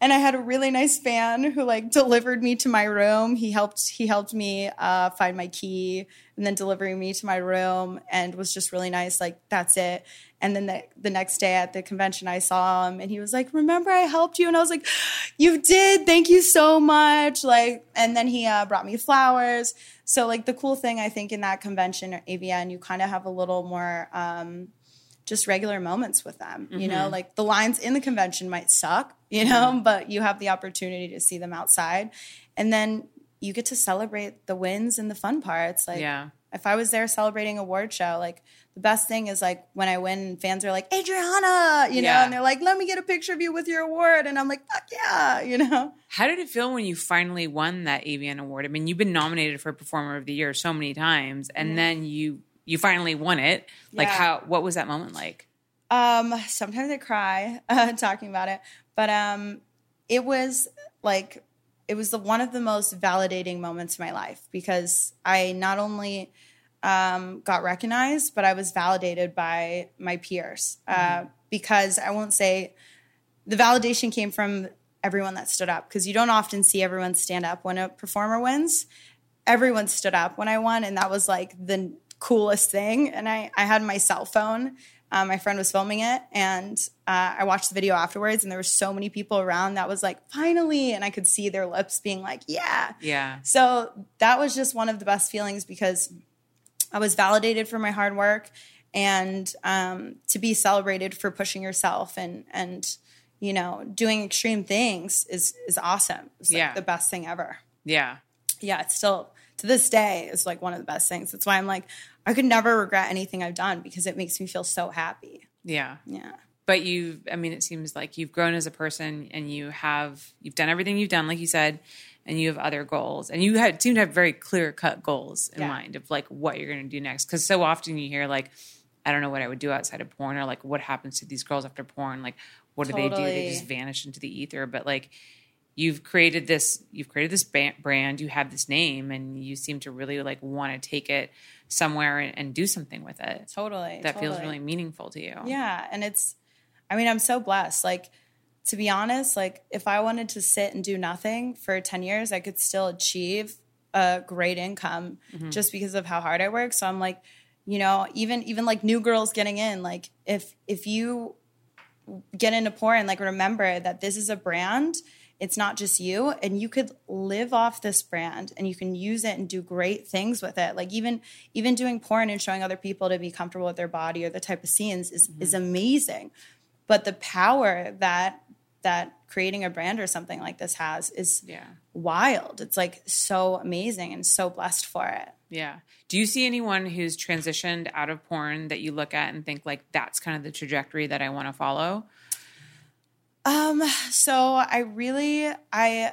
And I had a really nice fan who like delivered me to my room. He helped. He helped me uh, find my key and then delivering me to my room, and was just really nice. Like that's it. And then the, the next day at the convention, I saw him and he was like, Remember, I helped you? And I was like, You did. Thank you so much. Like, and then he uh, brought me flowers. So, like, the cool thing I think in that convention or AVN, you kind of have a little more um, just regular moments with them. You know, like the lines in the convention might suck, you know, but you have the opportunity to see them outside. And then you get to celebrate the wins and the fun parts. Like, Yeah. if I was there celebrating a award show, like the best thing is like when I win, fans are like, Adriana, you know, Yeah. and they're like, let me get a picture of you with your award. And I'm like, fuck yeah, you know? How did it feel when you finally won that AVN award? I mean, you've been nominated for Performer of the Year so many times, and then you you finally won it. Like, Yeah. how? What was that moment like? Um, sometimes I cry uh, talking about it, but um, it was like it was the one of the most validating moments of my life because I not only um, got recognized, but I was validated by my peers. Uh, because I won't say the validation came from everyone that stood up because you don't often see everyone stand up when a performer wins. Everyone stood up when I won, and that was like the coolest thing. And I, I had my cell phone. Um, my friend was filming it, and uh, I watched the video afterwards, and there were so many people around that was like, finally. And I could see their lips being like, yeah. Yeah, So that was just one of the best feelings because I was validated for my hard work and um, to be celebrated for pushing yourself and and you know doing extreme things is is awesome. It's like Yeah. the best thing ever. yeah, Yeah, it's still to this day is like one of the best things. That's why I'm like I could never regret anything I've done because it makes me feel so happy. yeah. Yeah. But you, I mean, it seems like you've grown as a person, and you have you've done everything you've done, like you said, and you have other goals, and you had seem to have very clear cut goals in Yeah. mind of like what you're going to do next. Because so often you hear like, I don't know what I would do outside of porn, or like what happens to these girls after porn, like what do they do? They just vanish into the ether. But like you've created this, you've created this brand, you have this name, and you seem to really like want to take it somewhere and, and do something with it Totally. that feels really meaningful to you. Yeah, and it's I mean, I'm so blessed. Like to be honest, like if I wanted to sit and do nothing for 10 years, I could still achieve a great income mm-hmm. just because of how hard I work. So I'm like, you know, even even like new girls getting in, like if if you get into porn, like remember that this is a brand. It's not just you, and you could live off this brand, and you can use it and do great things with it. Like even even doing porn and showing other people to be comfortable with their body or the type of scenes is is mm-hmm. amazing. But the power that that creating a brand or something like this has is Yeah. wild. It's like so amazing and so blessed for it. Yeah. Do you see anyone who's transitioned out of porn that you look at and think like that's kind of the trajectory that I want to follow? Um, so I really I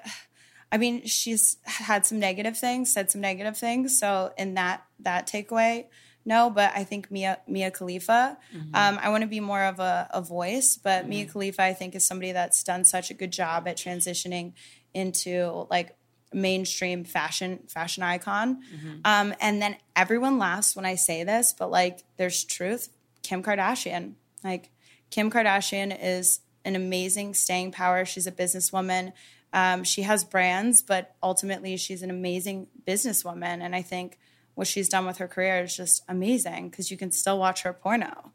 I mean, she's had some negative things, said some negative things. So in that that takeaway, no, but I think Mia Mia Khalifa. Um, I want to be more of a, a voice, but Mia Khalifa, I think, is somebody that's done such a good job at transitioning into like mainstream fashion fashion icon. Um, and then everyone laughs when I say this, but like there's truth. Kim Kardashian, like Kim Kardashian is an amazing staying power. She's a businesswoman. Um, she has brands, but ultimately she's an amazing businesswoman. And I think what she's done with her career is just amazing because you can still watch her porno.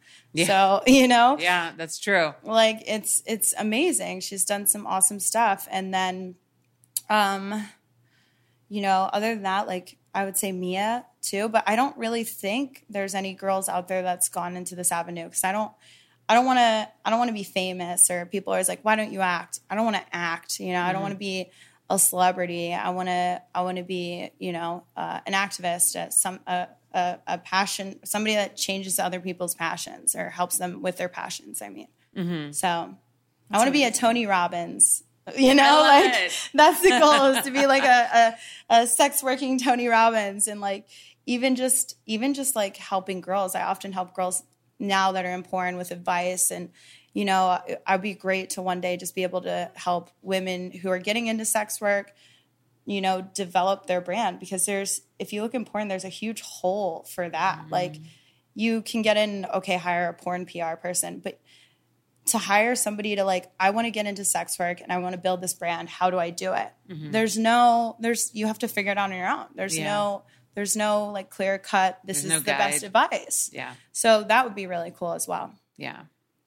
So, you know, Yeah, that's true. like it's it's amazing. She's done some awesome stuff. And then um you know, other than that, like I would say Mia too, but I don't really think there's any girls out there that's gone into this avenue because I don't I don't want to I don't want to be famous or people are always like why don't you act? I don't want to act, you know. I don't want to be a celebrity. I want to I want to be, you know, uh, an activist, uh, some a, a a passion, somebody that changes other people's passions or helps them with their passions, I mean. So, I want to be a Tony Robbins. You know, like it. that's the goal is to be like a, a, a sex working Tony Robbins and like even just even just like helping girls. I often help girls now that are in porn with advice and you know, I'd be great to one day just be able to help women who are getting into sex work, you know, develop their brand because there's, if you look in porn, there's a huge hole for that. Mm-hmm. Like, you can get in, okay, hire a porn PR person, but to hire somebody to like, I want to get into sex work and I want to build this brand, how do I do it? There's no, there's, you have to figure it out on your own. There's Mm-hmm. Yeah. no, there's no like clear cut, this There's is no the best advice. Yeah. So that would be really cool as well. Yeah.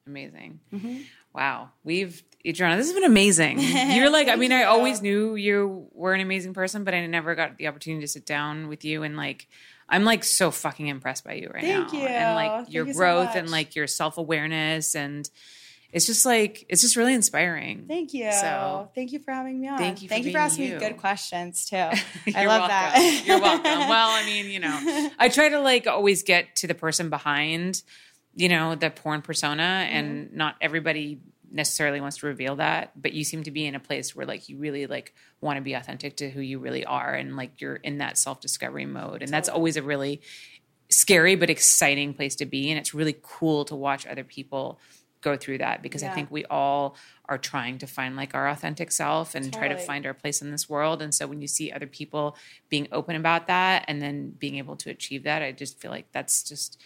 Amazing. Mm-hmm. Wow. We've, Adriana, this has been amazing. You're like, I mean, I always knew you were an amazing person, but I never got the opportunity to sit down with you and like, I'm like so fucking impressed by you right Thank now. you. And like Thank your you so growth and like your self awareness. And it's just like, it's just really inspiring. Thank you. So- thank you for having me on. Thank you for Thank you for asking you. me good questions too. I love welcome. that. You're welcome. Well, I mean, you know, I try to like always get to the person behind, you know, the porn persona, Mm-hmm. and not everybody necessarily wants to reveal that. But you seem to be in a place where like you really like want to be authentic to who you really are, and like you're in that self discovery mode, and that's always a really scary but exciting place to be, and it's really cool to watch other people go through that because I think we all are trying to find like our authentic self and try to find our place in this world. And so when you see other people being open about that and then being able to achieve that, I just feel like that's just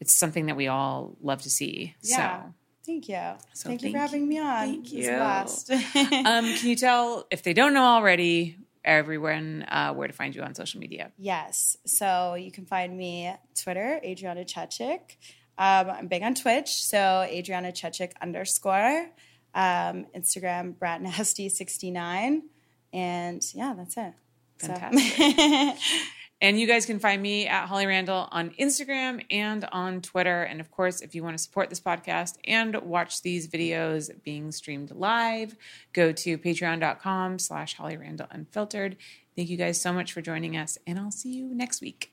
it's something that we all love to see. Yeah. So Thank you. So thank you for having me on. Thank you. um, can you tell if they don't know already, everyone uh, where to find you on social media? yes. So you can find me Twitter, Adriana Chechik. Um, I'm big on Twitch, so Adriana Chechik underscore. Um, Instagram, Brat Nasty 69. And yeah, that's it. So- Fantastic. And you guys can find me at Holly Randall on Instagram and on Twitter. And of course, if you want to support this podcast and watch these videos being streamed live, go to patreon.com slash Holly Randall Unfiltered. Thank you guys so much for joining us, and I'll see you next week.